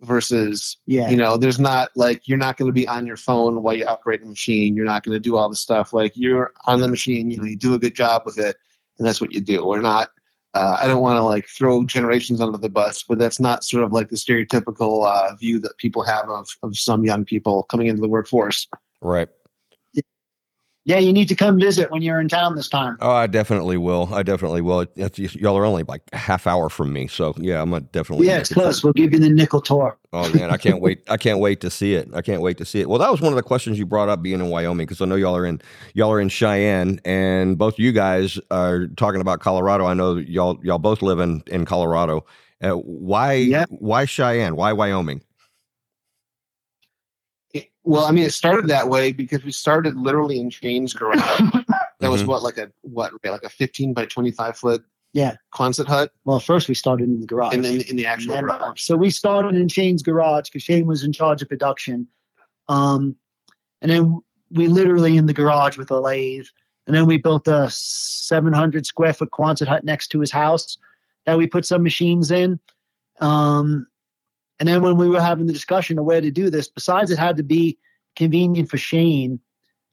versus Yeah. you know there's not like you're not going to be on your phone while you operate the machine you're not going to do all the stuff like you're on the machine you know you do a good job with it and that's what you do we're not uh, i don't want to like throw generations under the bus but that's not sort of like the stereotypical uh, view that people have of, of some young people coming into the workforce right. Yeah, you need to come visit when you're in town this time. Oh, I definitely will. I definitely will. It's, y'all are only like half hour from me, so yeah, I'm gonna definitely. Yeah, it's close. We'll give you the nickel tour. Oh man, I can't wait. I can't wait to see it. I can't wait to see it. Well, that was one of the questions you brought up being in Wyoming because I know y'all are in y'all are in Cheyenne, and both you guys are talking about Colorado. I know y'all y'all both live in in Colorado. Uh, why Yeah. why Cheyenne? Why Wyoming? It- well i mean it started that way because we started literally in shane's garage that was Mhm. what like a what like a 15 by 25 foot Yeah. Quonset hut Well, first we started in the garage. and then in the actual then- garage so we started in Shane's garage because Shane was in charge of production. Um, and then we literally in the garage with a lathe. And then we built a 700 square foot Quonset hut next to his house that we put some machines in. Um, and then when we were having the discussion of where to do this, besides it had to be convenient for Shane,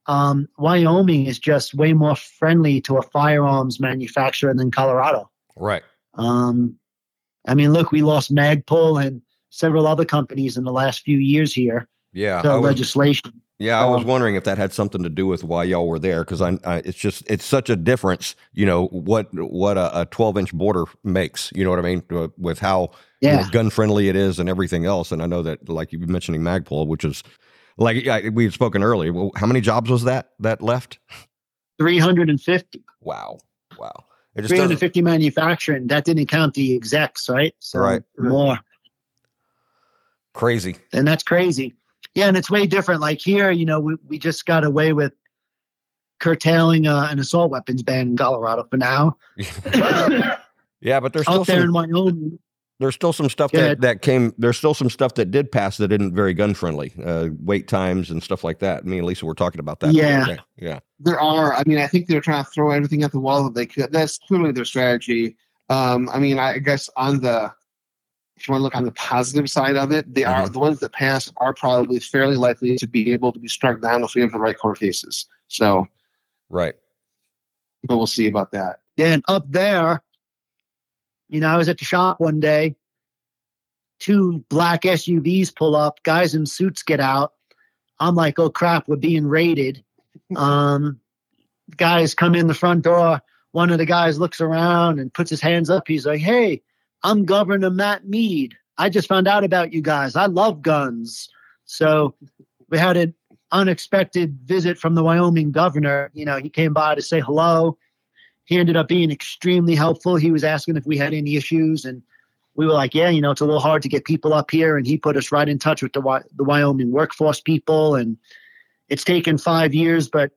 um, Wyoming is just way more friendly to a firearms manufacturer than Colorado. Right. Um, I mean, look, we lost Magpul and several other companies in the last few years here Yeah. to legislation. Yeah. I was um, wondering if that had something to do with why y'all were there because I, I it's just it's such a difference. You know what what a, a 12 inch border makes. You know what I mean Uh, with how you know, gun friendly it is and everything else. And I know that, like you were mentioning Magpul, which is like yeah, we had spoken earlier. Well, how many jobs was that that left? 350, Wow, wow. It just doesn't, 350 manufacturing. That didn't count the execs, right? So Right. More. crazy. And that's crazy. Yeah, and it's way different. Like here, you know, we, we just got away with curtailing uh, an assault weapons ban in Colorado for now. yeah, but there's still Out there in some, Wyoming, there's still some stuff that, that came. There's still some stuff that did pass that isn't very gun friendly. Uh, wait times and stuff like that. Me and Lisa were talking about that. Yeah. day. yeah, there are i mean i think they're trying to throw everything at the wall that they could that's clearly their strategy um i mean i guess on the if you want to look on the positive side of it they are the ones that pass are probably fairly likely to be able to be struck down if we have the right court cases so right. but we'll see about that Then up there, you know, I was at the shop one day. Two black SUVs pull up, guys in suits get out. I'm like, oh crap, we're being raided. Um, guys come in the front door. One of the guys looks around and puts his hands up. He's like, hey, I'm Governor Matt Mead. I just found out about you guys. I love guns. So we had an unexpected visit from the Wyoming governor. You know, he came by to say hello he ended up being extremely helpful. He was asking if we had any issues, and we were like, yeah, you know, it's a little hard to get people up here. And he put us right in touch with the, the Wyoming workforce people. And it's taken five years, but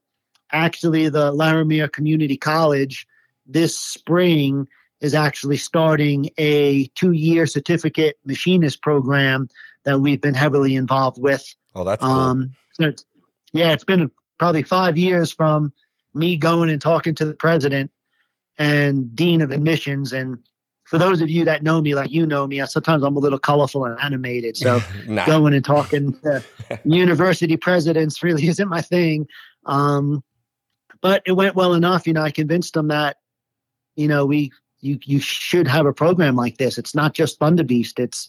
actually, the Laramie Community College this spring is actually starting a two year certificate machinist program that we've been heavily involved with. Oh, that's cool. Um, so it's, yeah, it's been probably five years from me going and talking to the president and dean of admissions and for those of you that know me, like you know me, sometimes I'm a little colorful and animated. So nah. going and talking to university presidents really isn't my thing. Um, but it went well enough. You know, I convinced them that, you know, we you you should have a program like this. It's not just Thunder Beast. It's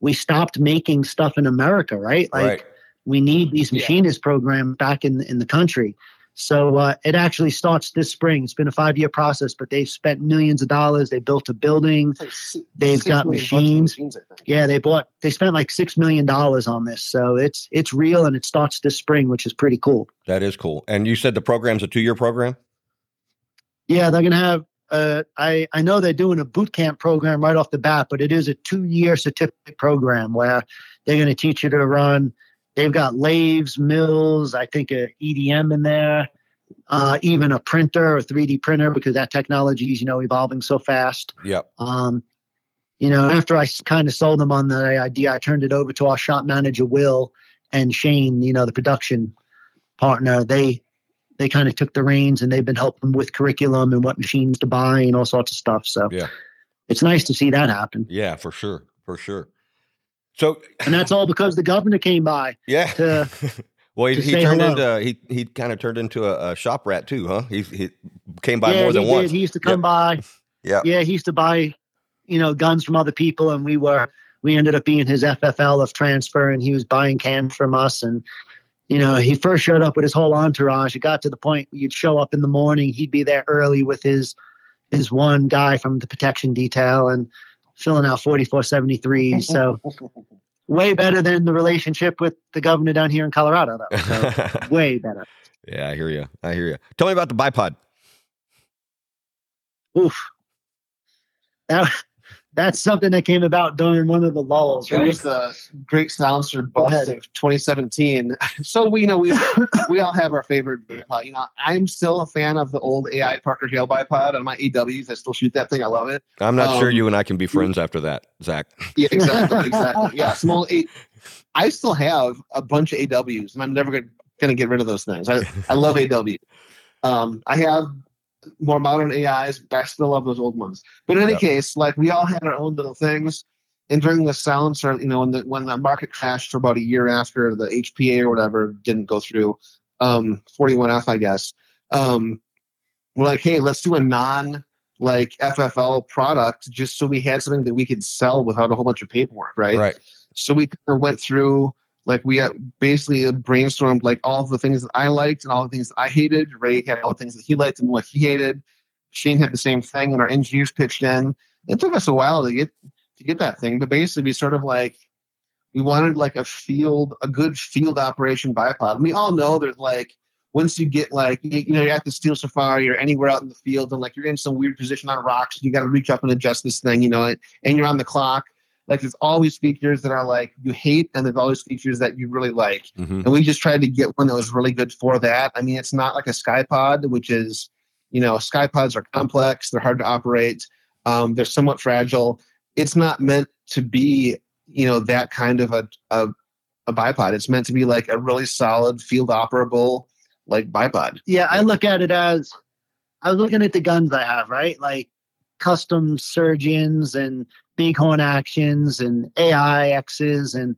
we stopped making stuff in America, right? Like right. we need these machinist yeah. programs back in in the country. So uh, it actually starts this spring. It's been a five year process, but they've spent millions of dollars. They built a building. Like they've got machines. machines yeah, they bought. They spent like six million dollars on this. So it's it's real, and it starts this spring, which is pretty cool. That is cool. And you said the program's a two year program. Yeah, they're gonna have. Uh, I I know they're doing a boot camp program right off the bat, but it is a two year certificate program where they're going to teach you to run They've got lathes, mills, I think a EDM in there, uh, even a printer, a 3D printer, because that technology is, you know, evolving so fast. Yep. Um, you know, after I kind of sold them on the idea, I turned it over to our shop manager, Will, and Shane, you know, the production partner. They they kind of took the reins and they've been helping with curriculum and what machines to buy and all sorts of stuff. So yeah, it's nice to see that happen. Yeah, for sure, for sure. So, and that's all because the governor came by. Yeah. To, well, he, he turned hello. into he he kind of turned into a, a, shop rat too, huh? He he came by yeah, more than did. once. He used to come yep. by. Yeah. Yeah, he used to buy, you know, guns from other people, and we were we ended up being his FFL of transfer, and he was buying cans from us, and you know, he first showed up with his whole entourage. It got to the point where you'd show up in the morning, he'd be there early with his his one guy from the protection detail, and filling out 4473. So way better than the relationship with the governor down here in Colorado, though. So way better. Yeah, I hear you. I hear you. Tell me about the bipod. Oof. That, that's something that came about during one of the lulls. Right? It was the Great Silencer bust of 2017. So we you know we we all have our favorite bipod. You know, I'm still a fan of the old AI Parker Hale bipod on my AWs. I still shoot that thing. I love it. I'm not um, sure you and I can be friends after that, Zach. Yeah, exactly, exactly. Yeah, small eight. I still have a bunch of AWs, and I'm never gonna, gonna get rid of those things. I I love AW. Um, I have more modern AIs, but I still love those old ones. But in any yep. case, like we all had our own little things. And during the silence, or you know, when the when the market crashed for about a year after the HPA or whatever didn't go through, um, 41F, I guess. Um, we're like, hey, let's do a non like FFL product just so we had something that we could sell without a whole bunch of paperwork, right? Right. So we went through like we basically brainstormed like all the things that I liked and all the things that I hated. Ray had all the things that he liked and what he hated. Shane had the same thing, and our engineers pitched in. It took us a while to get to get that thing, but basically we sort of like we wanted like a field, a good field operation bipod. We all know there's like once you get like you know you're at the steel safari or anywhere out in the field and like you're in some weird position on rocks, and you got to reach up and adjust this thing, you know, and you're on the clock like there's always features that are like you hate and there's always features that you really like. Mm-hmm. and we just tried to get one that was really good for that. I mean it's not like a skypod which is you know skypods are complex they're hard to operate um, they're somewhat fragile. It's not meant to be you know that kind of a, a, a bipod. It's meant to be like a really solid field operable like bipod. Yeah i look at it as i was looking at the guns i have right? Like custom surgeons and bighorn actions and AIXs and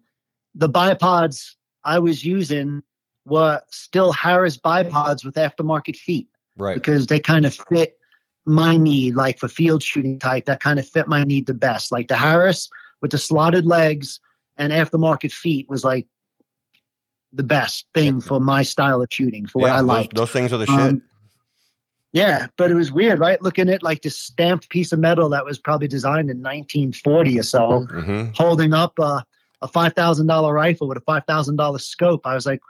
the bipods I was using were still Harris bipods with aftermarket feet. Right. Because they kind of fit my need, like for field shooting type, that kind of fit my need the best. Like the Harris with the slotted legs and aftermarket feet was like the best thing for my style of shooting, for yeah, what I like. Those, those, things are the um, shit. Yeah, but it was weird, right? Looking at like this stamped piece of metal that was probably designed in 1940 or so, mm-hmm. holding up a, a five thousand dollar rifle with a five thousand dollar scope. I was like,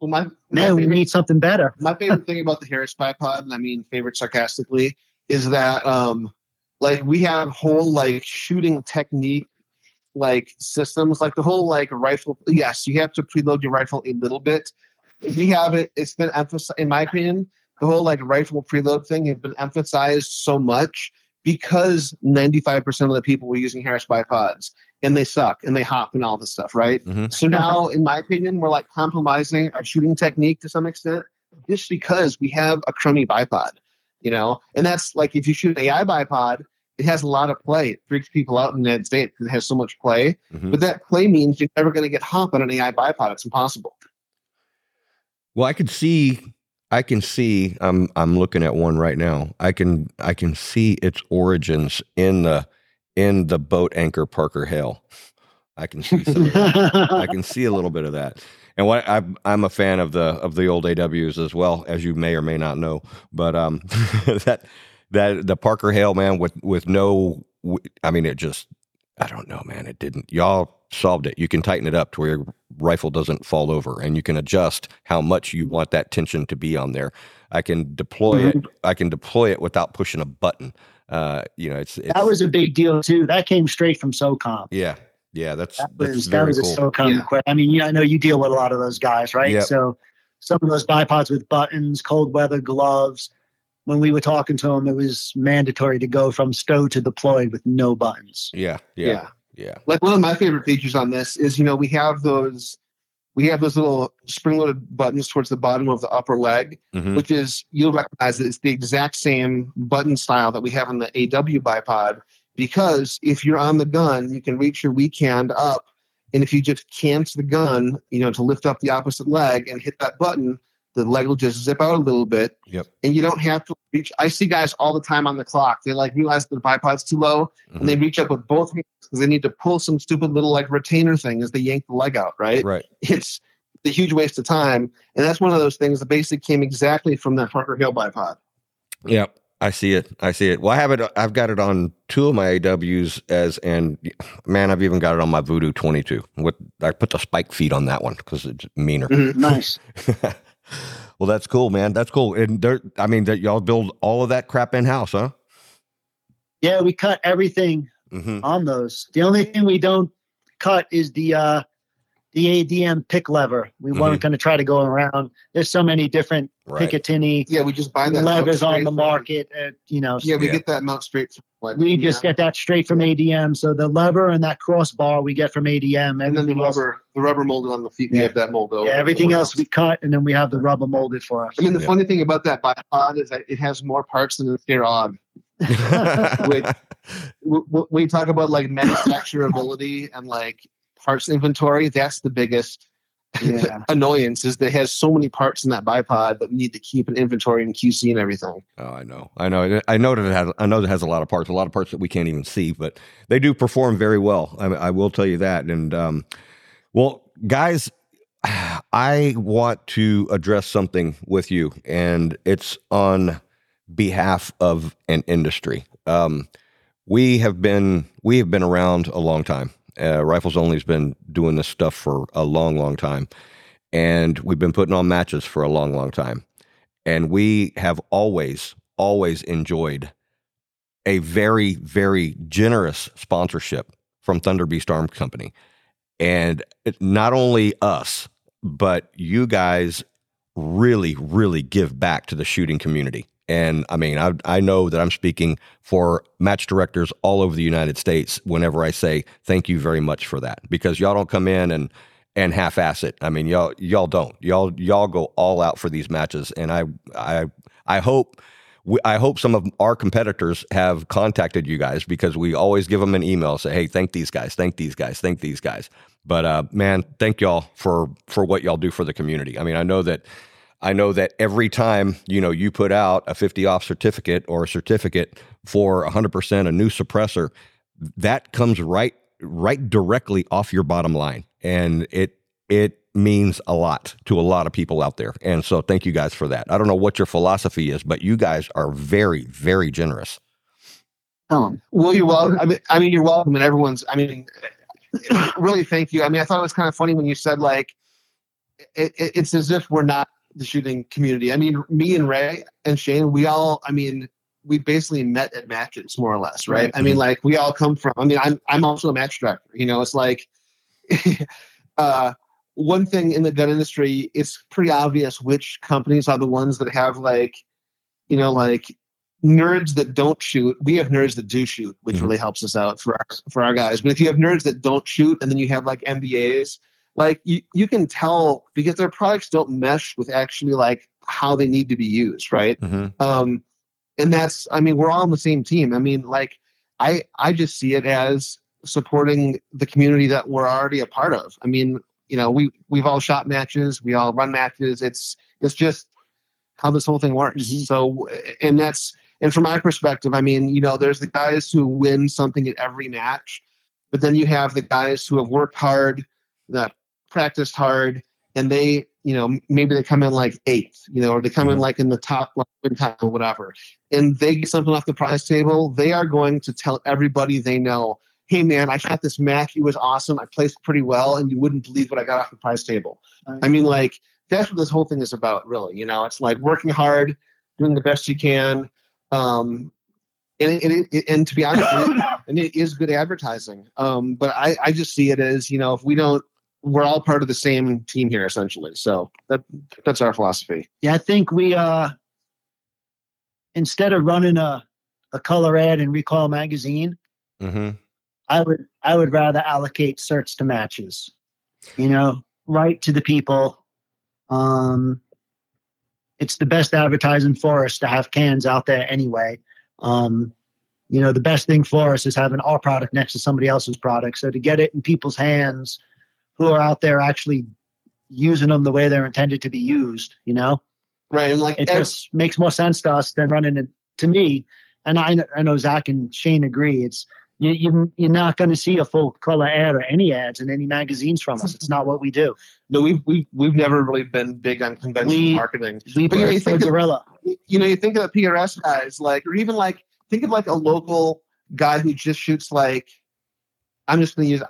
"Well, my, my man, favorite, we need something better." my favorite thing about the Harris bipod, and I mean favorite sarcastically, is that um, Like we have whole like shooting technique like systems, like the whole like rifle. Yes, you have to preload your rifle a little bit. If you have it, it's been emphasized. In my opinion, the whole like rifle preload thing has been emphasized so much because 95% of the people were using Harris bipods and they suck and they hop and all this stuff, right? Mhm. So now, in my opinion, we're like compromising our shooting technique to some extent just because we have a crummy bipod, you know? And that's like if you shoot an AI bipod, it has a lot of play. It freaks people out in the United States because it has so much play. Mhm. But that play means you're never going to get hop on an AI bipod. It's impossible. Well, I could see I can see I'm I'm looking at one right now. I can I can see its origins in the in the boat anchor Parker Hale. I can see some. I can see a little bit of that. And what I'm I'm a fan of the of the old AWs as well, as you may or may not know. But um that that the Parker Hale man with with no I mean it just I don't know, man. It didn't. Y'all solved it. You can tighten it up to where your rifle doesn't fall over, and you can adjust how much you want that tension to be on there. I can deploy it. I can deploy it without pushing a button. Uh, you know, it's, it's that was a big deal too. That came straight from SOCOM. yeah, yeah. That's That that's was that very was a cool. SOCOM Yeah. request. I mean, yeah, I know you deal with a lot of those guys, right? Yep. So some of those bipods with buttons, cold weather gloves. When we were talking to them, it was mandatory to go from stow to deployed with no buttons. Yeah, yeah, yeah. Like one of my favorite features on this is, you know, we have those we have those little spring-loaded buttons towards the bottom of the upper leg, Mhm. which is you'll recognize that it's the exact same button style that we have on the AW bipod. Because if you're on the gun, you can reach your weak hand up, and if you just cant the gun, you know, to lift up the opposite leg and hit that button, the leg will just zip out a little bit. Yep. And you don't have to reach. I see guys all the time on the clock. They like realize the bipod's too low, and they mm-hmm. reach up with both hands because they need to pull some stupid little like retainer thing as they yank the leg out. Right Right. it's a huge waste of time. And that's one of those things that basically came exactly from that Parker Hale bipod. Yep. I see it. I see it. Well, I have it. I've got it on two of my AWs as, and man, I've even got it on my Voodoo 22. With I put the spike feet on that one because it's meaner. Mm-hmm. Nice. well, that's cool, man. That's cool. And there, I mean, that y'all build all of that crap in house, huh? Yeah, we cut everything Mm-hmm. on those. The only thing we don't cut is the uh the ADM pick lever. We Mm-hmm. weren't going to try to go around. There's so many different Right. Picatinny Yeah, we just buy that. mount levers on the market. Uh, you know, Yeah, we Yeah. get that mount straight. From, like, we just yeah. get that straight from ADM. So the lever and that crossbar we get from ADM. and then the else- rubber, the rubber molded on the feet. We have that mold over. Yeah, everything else we cut, and then we have the rubber molded for us. I mean, the Yeah. funny thing about that bipod is that it has more parts than the scare odd. Wait. W- w- When you talk about like manufacturability and like parts inventory, that's the biggest Yeah. annoyance. Is that it has so many parts in that bipod that we need to keep an inventory and QC and everything. Oh, I know, I know, I know that it has. I know that it has a lot of parts, a lot of parts that we can't even see, but they do perform very well. I, I will tell you that. And um, well, guys, I want to address something with you, and it's on behalf of an industry. Um, we have been we have been around a long time. Uh, Rifles Only's been doing this stuff for a long, long time, and we've been putting on matches for a long, long time. And we have always always enjoyed a very very generous sponsorship from thunder beast arms company. And not only us but you guys really really give back to the shooting community and i mean I, I know that i'm speaking for match directors all over the united states whenever i say thank you very much for that because y'all don't come in and and half-ass it. I mean, y'all y'all don't. Y'all y'all go all out for these matches, and I I I hope I hope some of our competitors have contacted you guys because we always give them an email say, hey, thank these guys, thank these guys, thank these guys. But uh, man, thank y'all for for what y'all do for the community. I mean, I know that. I know that every time you know you put out a 50 off certificate or a certificate for 100% a new suppressor, that comes right right directly off your bottom line and it it means a lot to a lot of people out there and so thank you guys for that i don't know what your philosophy is but you guys are very very generous 'em. Well, you're welcome. I mean, I mean, you're welcome, and everyone's. I mean, really, thank you. I mean, I thought it was kind of funny when you said like, it, it, it's as if we're not the shooting community. I mean, me and Ray and Shane, we all. I mean, we basically met at matches more or less, right? Right. I mean, like we all come from. I mean, I'm I'm also a match director. You know, it's like, uh, one thing in the gun industry, it's pretty obvious which companies are the ones that have like, you know, like nerds that don't shoot. We have nerds that do shoot, which Mhm. really helps us out for our for our guys. But if you have nerds that don't shoot, and then you have like MBAs, like you you can tell because their products don't mesh with actually like how they need to be used, right? Mm-hmm. um and that's i mean we're all on the same team i mean like i i just see it as supporting the community that we're already a part of i mean you know we we've all shot matches we all run matches it's it's just how this whole thing works Mhm. so and that's and from my perspective i mean you know there's the guys who win something at every match but then you have the guys who have worked hard that practiced hard and they you know maybe they come in like eighth you know or they come in Mhm. like in the top like win time or whatever and they get something off the prize table they are going to tell everybody they know hey man i shot this match it was awesome i placed pretty well and you wouldn't believe what i got off the prize table i mean like that's what this whole thing is about really you know it's like working hard doing the best you can um and, it, and, it, and to be honest it, and it is good advertising um but i i just see it as you know if we don't we're all part of the same team here essentially so that that's our philosophy Yeah, I think we uh instead of running a a color ad in Recoil magazine, Mm-hmm. I would I would rather allocate certs to matches. You know, right to the people. Um it's the best advertising for us to have cans out there anyway. Um, you know, the best thing for us is having our product next to somebody else's product. So to get it in people's hands who are out there actually using them the way they're intended to be used, you know? right and like it just makes more sense to us than running it to me. And I, I know Zach and Shane agree. It's you, you you're not going to see a full color ad or any ads in any magazines from us. It's not what we do. no we've, we've we've never really been big on conventional We- marketing We But you work for think of- you know, you think of the PRS guys, like, or even like, think of like a local guy who just shoots like, I'm just going to use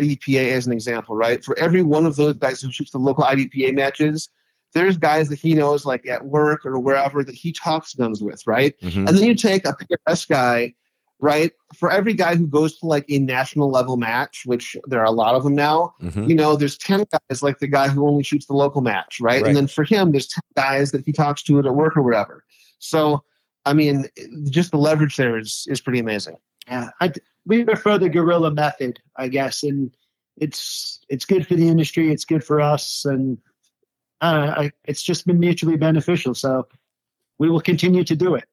IDPA as an example, right? For every one of those guys who shoots the local IDPA matches, there's guys that he knows like at work or wherever that he talks guns with, right? Mm-hmm. And then you take a PRS guy, right? For every guy who goes to like a national level match, which there are a lot of them now, Mm-hmm. you know, there's 10 guys like the guy who only shoots the local match, right? Right. And then for him, there's 10 guys that he talks to at work or whatever. So, I mean, just the leverage there is, is pretty amazing. Yeah, I, we prefer the guerrilla method, I guess, and it's it's good for the industry. It's good for us, and uh, I, it's just been mutually beneficial. So we will continue to do it.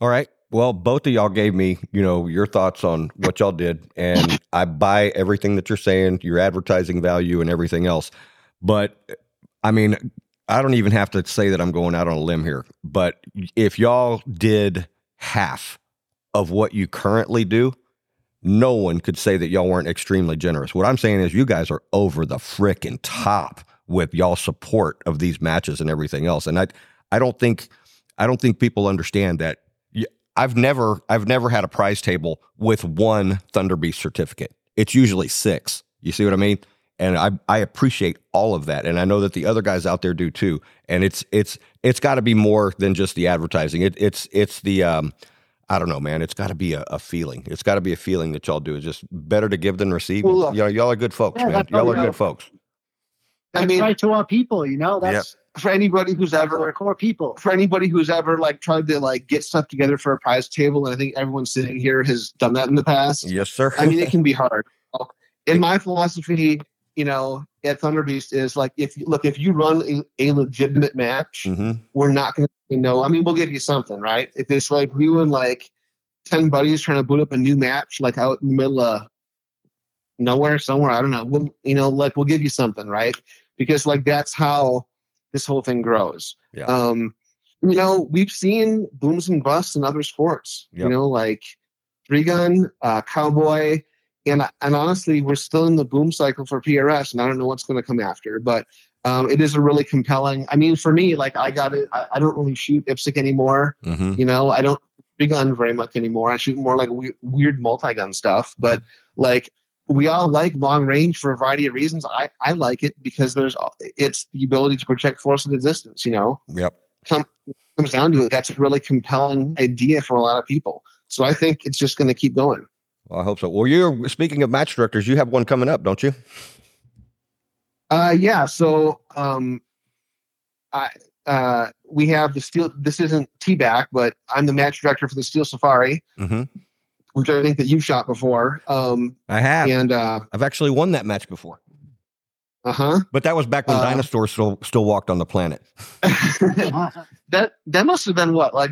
All right. Well, both of y'all gave me, you know, your thoughts on what y'all did, and I buy everything that you're saying, your advertising value and everything else. But I mean, I don't even have to say that I'm going out on a limb here. But if y'all did half of what you currently do, no one could say that y'all weren't extremely generous. What I'm saying is, you guys are over the frickin' top with y'all support of these matches and everything else. And I, I don't think, I don't think people understand that I've never I've never had a prize table with one Thunder Beast certificate. It's usually six. You see what I mean? And I I appreciate all of that, and I know that the other guys out there do too. And it's it's it's got to be more than just the advertising. It, it's it's the um, I don't know, man. It's got to be a, a feeling. It's got to be a feeling that y'all do. It's just better to give than receive. Well, look- you know, y'all are good folks, Yeah, man. Y'all are we good are. folks. I mean, right to our people, you know. That's for anybody who's our ever, core people. for anybody who's ever like tried to like get stuff together for a prize table, and I think everyone sitting here has done that in the past. Yes, sir. I mean, it can be hard. In my philosophy, you know, at Thunder Beast is like, if you look, if you run a, a legitimate match, hmm we're not going to say no. I mean, we'll give you something, right? If it's like we and like 10 buddies trying to boot up a new match, like out in the middle of nowhere, somewhere, I don't know, we'll, you know, like we'll give you something, right? Because like that's how this whole thing grows. Yeah. Um, you know, we've seen booms and busts in other sports, Yep. you know, like three gun, uh, cowboy. And, and honestly, we're still in the boom cycle for PRS, and I don't know what's going to come after. But um, it is a really compelling. I mean, for me, like I got it. I, I don't really shoot IPSC anymore. hmm You know, I don't big gun very much anymore. I shoot more like we- weird multi gun stuff. But like we all like long range for a variety of reasons. I I like it because there's it's the ability to project force at a distance. You know. Yep. come, comes down to it, that's a really compelling idea for a lot of people. So I think it's just going to keep going. Well, I hope so. Well, you're speaking of match directors, you have one coming up, don't you? Uh, yeah. So, um, I, uh, we have the steel. This isn't TBAC, but I'm the match director for the Steel Safari, Mm-hmm. which I think that you've shot before. Um, I have. and uh, I've actually won that match before, uh huh. but that was back when Uh, dinosaurs still still walked on the planet. that that must have been what like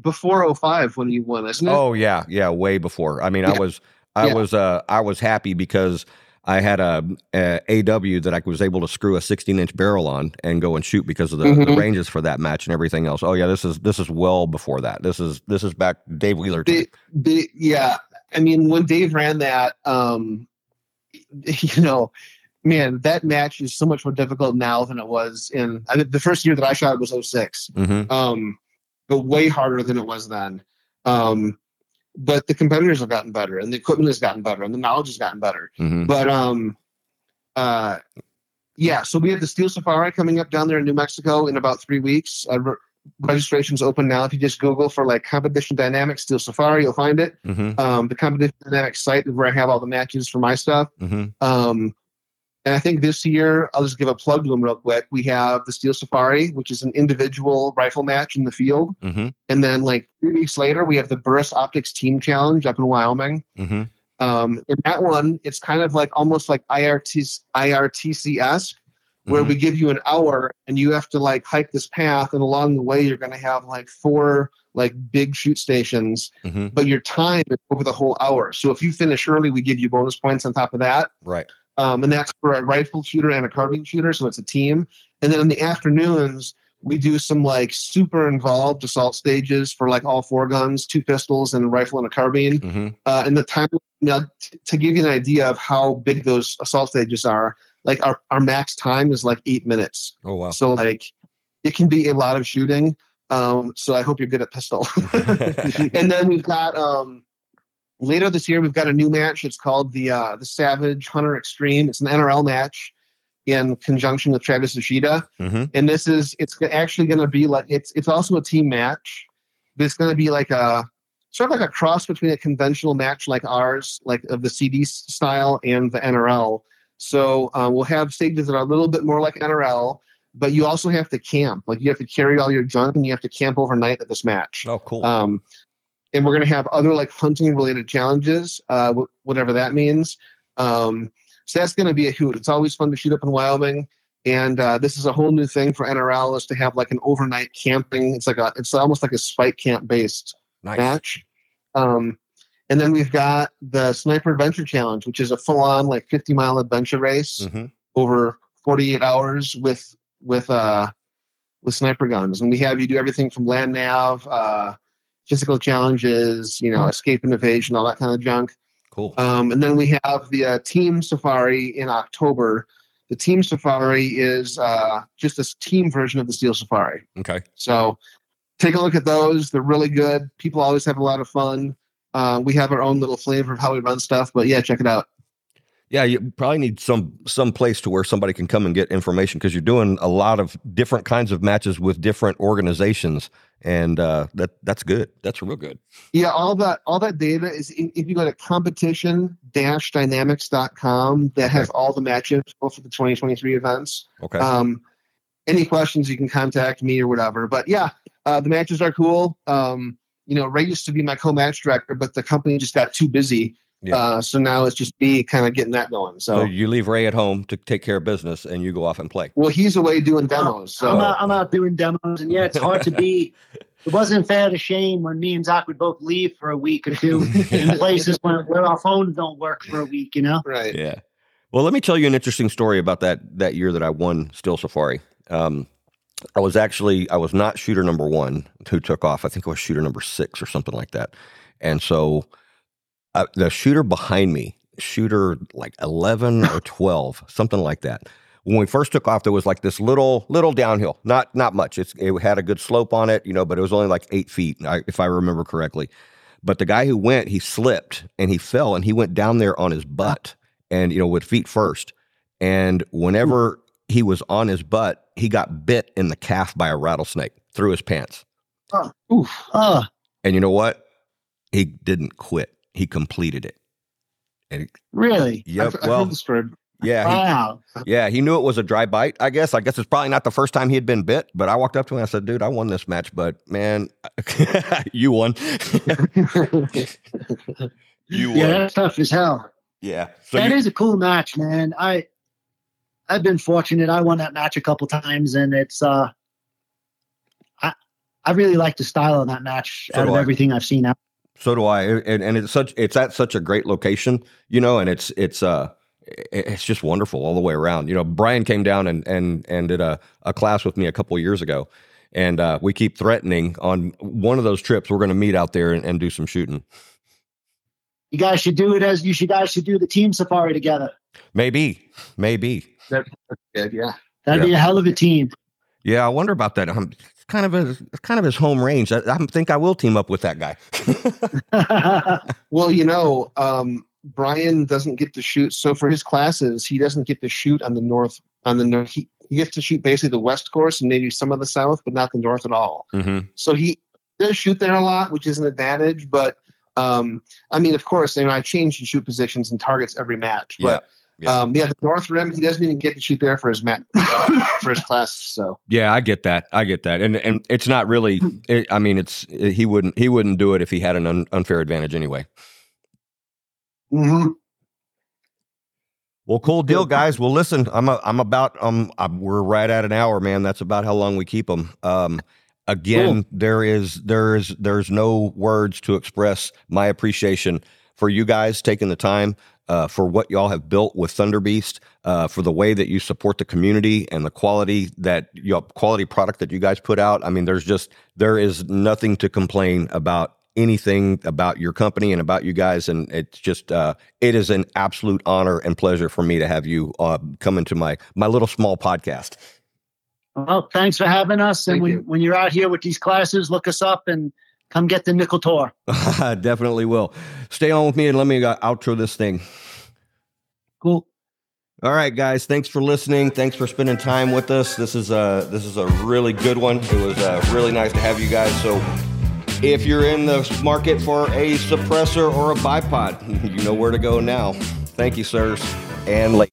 before 05 when you won, isn't it? Oh yeah, yeah, way before. I mean, I was I Yeah. was uh I was happy because I had a, a AW that I was able to screw a 16 inch barrel on and go and shoot because of the, the Mhm. ranges for that match and everything else. Oh yeah, this is this is well before that. This is this is back Dave Wheeler. the, the yeah i mean when dave ran that um you know man that match is so much more difficult now than it was in I mean, the first year that i shot was 06 Mhm. um but way harder than it was then um but the competitors have gotten better and the equipment has gotten better and the knowledge has gotten better Mhm. but um uh yeah so we have the steel safari coming up down there in new mexico in about three weeks uh, re- registration's open now if you just google for like competition dynamics steel safari you'll find it Mhm. um, the competition dynamics site is where I have all the matches for my stuff. Mhm. Um, and I think this year, I'll just give a plug to them real quick. We have the Steel Safari, which is an individual rifle match in the field. Mhm. And then, like three weeks later, we have the Burris Optics Team Challenge up in Wyoming. Mhm. Um, in that one, it's kind of like almost like IRT, IRTCS, where Mhm. we give you an hour and you have to like hike this path. And along the way, you're going to have like four like big shoot stations Mhm. but your time is over the whole hour. So if you finish early, we give you bonus points on top of that. Right. Um, and that's for a rifle shooter and a carbine shooter. So it's a team. And then in the afternoons, we do some like super involved assault stages for like all four guns, two pistols, and a rifle and a carbine. Mhm. Uh, and the time, now, t- to give you an idea of how big those assault stages are, like our, our max time is like eight minutes. Oh wow. So like it can be a lot of shooting. Um, so I hope you're good at pistol. and then we've got um, later this year we've got a new match. It's called the uh, the Savage Hunter Extreme. It's an NRL match in conjunction with Travis Ishida, Mhm. and this is it's actually going to be like it's it's also a team match. But it's going to be like a sort of like a cross between a conventional match like ours, like of the CD style, and the NRL. So uh, we'll have stages that are a little bit more like NRL, but you also have to camp. Like you have to carry all your junk and you have to camp overnight at this match. Oh cool. Um, and we're going to have other like hunting related challenges, uh, wh- whatever that means. Um, so that's going to be a hoot. It's always fun to shoot up in Wyoming. And uh, this is a whole new thing for NRL is to have like an overnight camping. It's like a, it's almost like a spike camp based nice. match. Um, and then we've got the Sniper Adventure Challenge, which is a full on like 50 mile adventure race Mhm. over 48 hours with with uh with sniper guns and we have you do everything from land nav uh physical challenges you know escape and evasion all that kind of junk. Cool. um and then we have the uh, team safari in october. The team safari is uh just a team version of the steel safari. Okay. so take a look at those. They're really good. People always have a lot of fun. Uh, we have our own little flavor of how we run stuff but yeah check it out Yeah, you probably need some some place to where somebody can come and get information because you're doing a lot of different kinds of matches with different organizations, and uh, that that's good. That's real good. Yeah, all that all that data is if you go to competition dash dynamics.com that has all the match info for the 2023 events. Okay. Um, any questions you can contact me or whatever. But yeah, uh, the matches are cool. Um, you know, Ray used to be my co-match director, but the company just got too busy. Yeah. Uh, so now it's just me kind of getting that going. so So, you leave Ray at home to take care of business, and you go off and play. well, he's away doing demos. So I'm, out, I'm out doing demos, and yeah, it's hard to be. It wasn't fair to Shane when me and Zach would both leave for a week or two in places where, where our phones don't work for a week. You know, right. Yeah. Well, let me tell you an interesting story about that that year that I won Steel Safari. Um, I was actually I was not shooter number one who took off. I think I was shooter number six or something like that. And so uh, the shooter behind me, shooter like eleven or twelve, something like that. When we first took off, there was like this little little downhill, not not much. It's, it had a good slope on it, you know, but it was only like eight feet, if I remember correctly. But the guy who went, he slipped and he fell and he went down there on his butt and you know with feet first. And whenever he was on his butt, he got bit in the calf by a rattlesnake. through his pants. Oof. Oh, And you know what? He didn't quit. He completed it. And really? yep, I've, I've well, heard the story. yeah, Wow. he, yeah, he knew it was a dry bite. I guess. I guess it's probably not the first time he had been bit. But I walked up to him and I said, "Dude, I won this match, but man, you won. you won. Yeah, that's tough as hell. Yeah. So That you- is a cool match, man. I I've been fortunate. I won that match a couple times, and it's uh, I I really like the style of that match So out of I. everything I've seen. Out. So do I, and, and it's such it's at such a great location, you know, and it's it's uh it's just wonderful all the way around. You know, Brian came down and and and did a, a class with me a couple of years ago, and uh, we keep threatening on one of those trips we're going to meet out there and, and do some shooting. You guys should do it as you should guys should do the team safari together. Maybe, maybe, Good, yeah. That'd be a hell of a team. yeah. I wonder about that. It's kind of a it's kind of his home range. I, I think I will team up with that guy. Well, you know, um, Brian doesn't get to shoot. So for his classes, he doesn't get to shoot on the north. On the north, he, he gets to shoot basically the west course and maybe some of the south, but not the north at all. hmm So he does shoot there a lot, which is an advantage. But um, I mean, of course, you know, I change and shoot positions and targets every match. But Yeah, um, yeah, the north rim, he doesn't even get to shoot there for his mat for his class. So Yeah, I get that. I get that, and and it's not really. It, I mean, it's he wouldn't he wouldn't do it if he had an un, unfair advantage anyway. mhm. Well, cool deal, guys. Well, listen, I'm a, I'm about um I'm, we're right at an hour, man. That's about how long we keep them. Um, again, there is there is there's no words to express my appreciation for you guys taking the time. Uh, for what y'all have built with Thunder Beast, uh, for the way that you support the community and the quality that your quality product that you guys put out. I mean, there's just there is nothing to complain about anything about your company and about you guys, and it's just uh, it is an absolute honor and pleasure for me to have you uh, come into my my little small podcast. well, thanks for having us. And Thank when, you. when you're out here with these classes, look us up and come get the nickel tour. I definitely will. Stay on with me and let me uh, outro this thing. Cool. All right, guys. Thanks for listening. Thanks for spending time with us. This is a this is a really good one. It was uh, really nice to have you guys. So, if you're in the market for a suppressor or a bipod, you know where to go now. Thank you, sirs and ladies.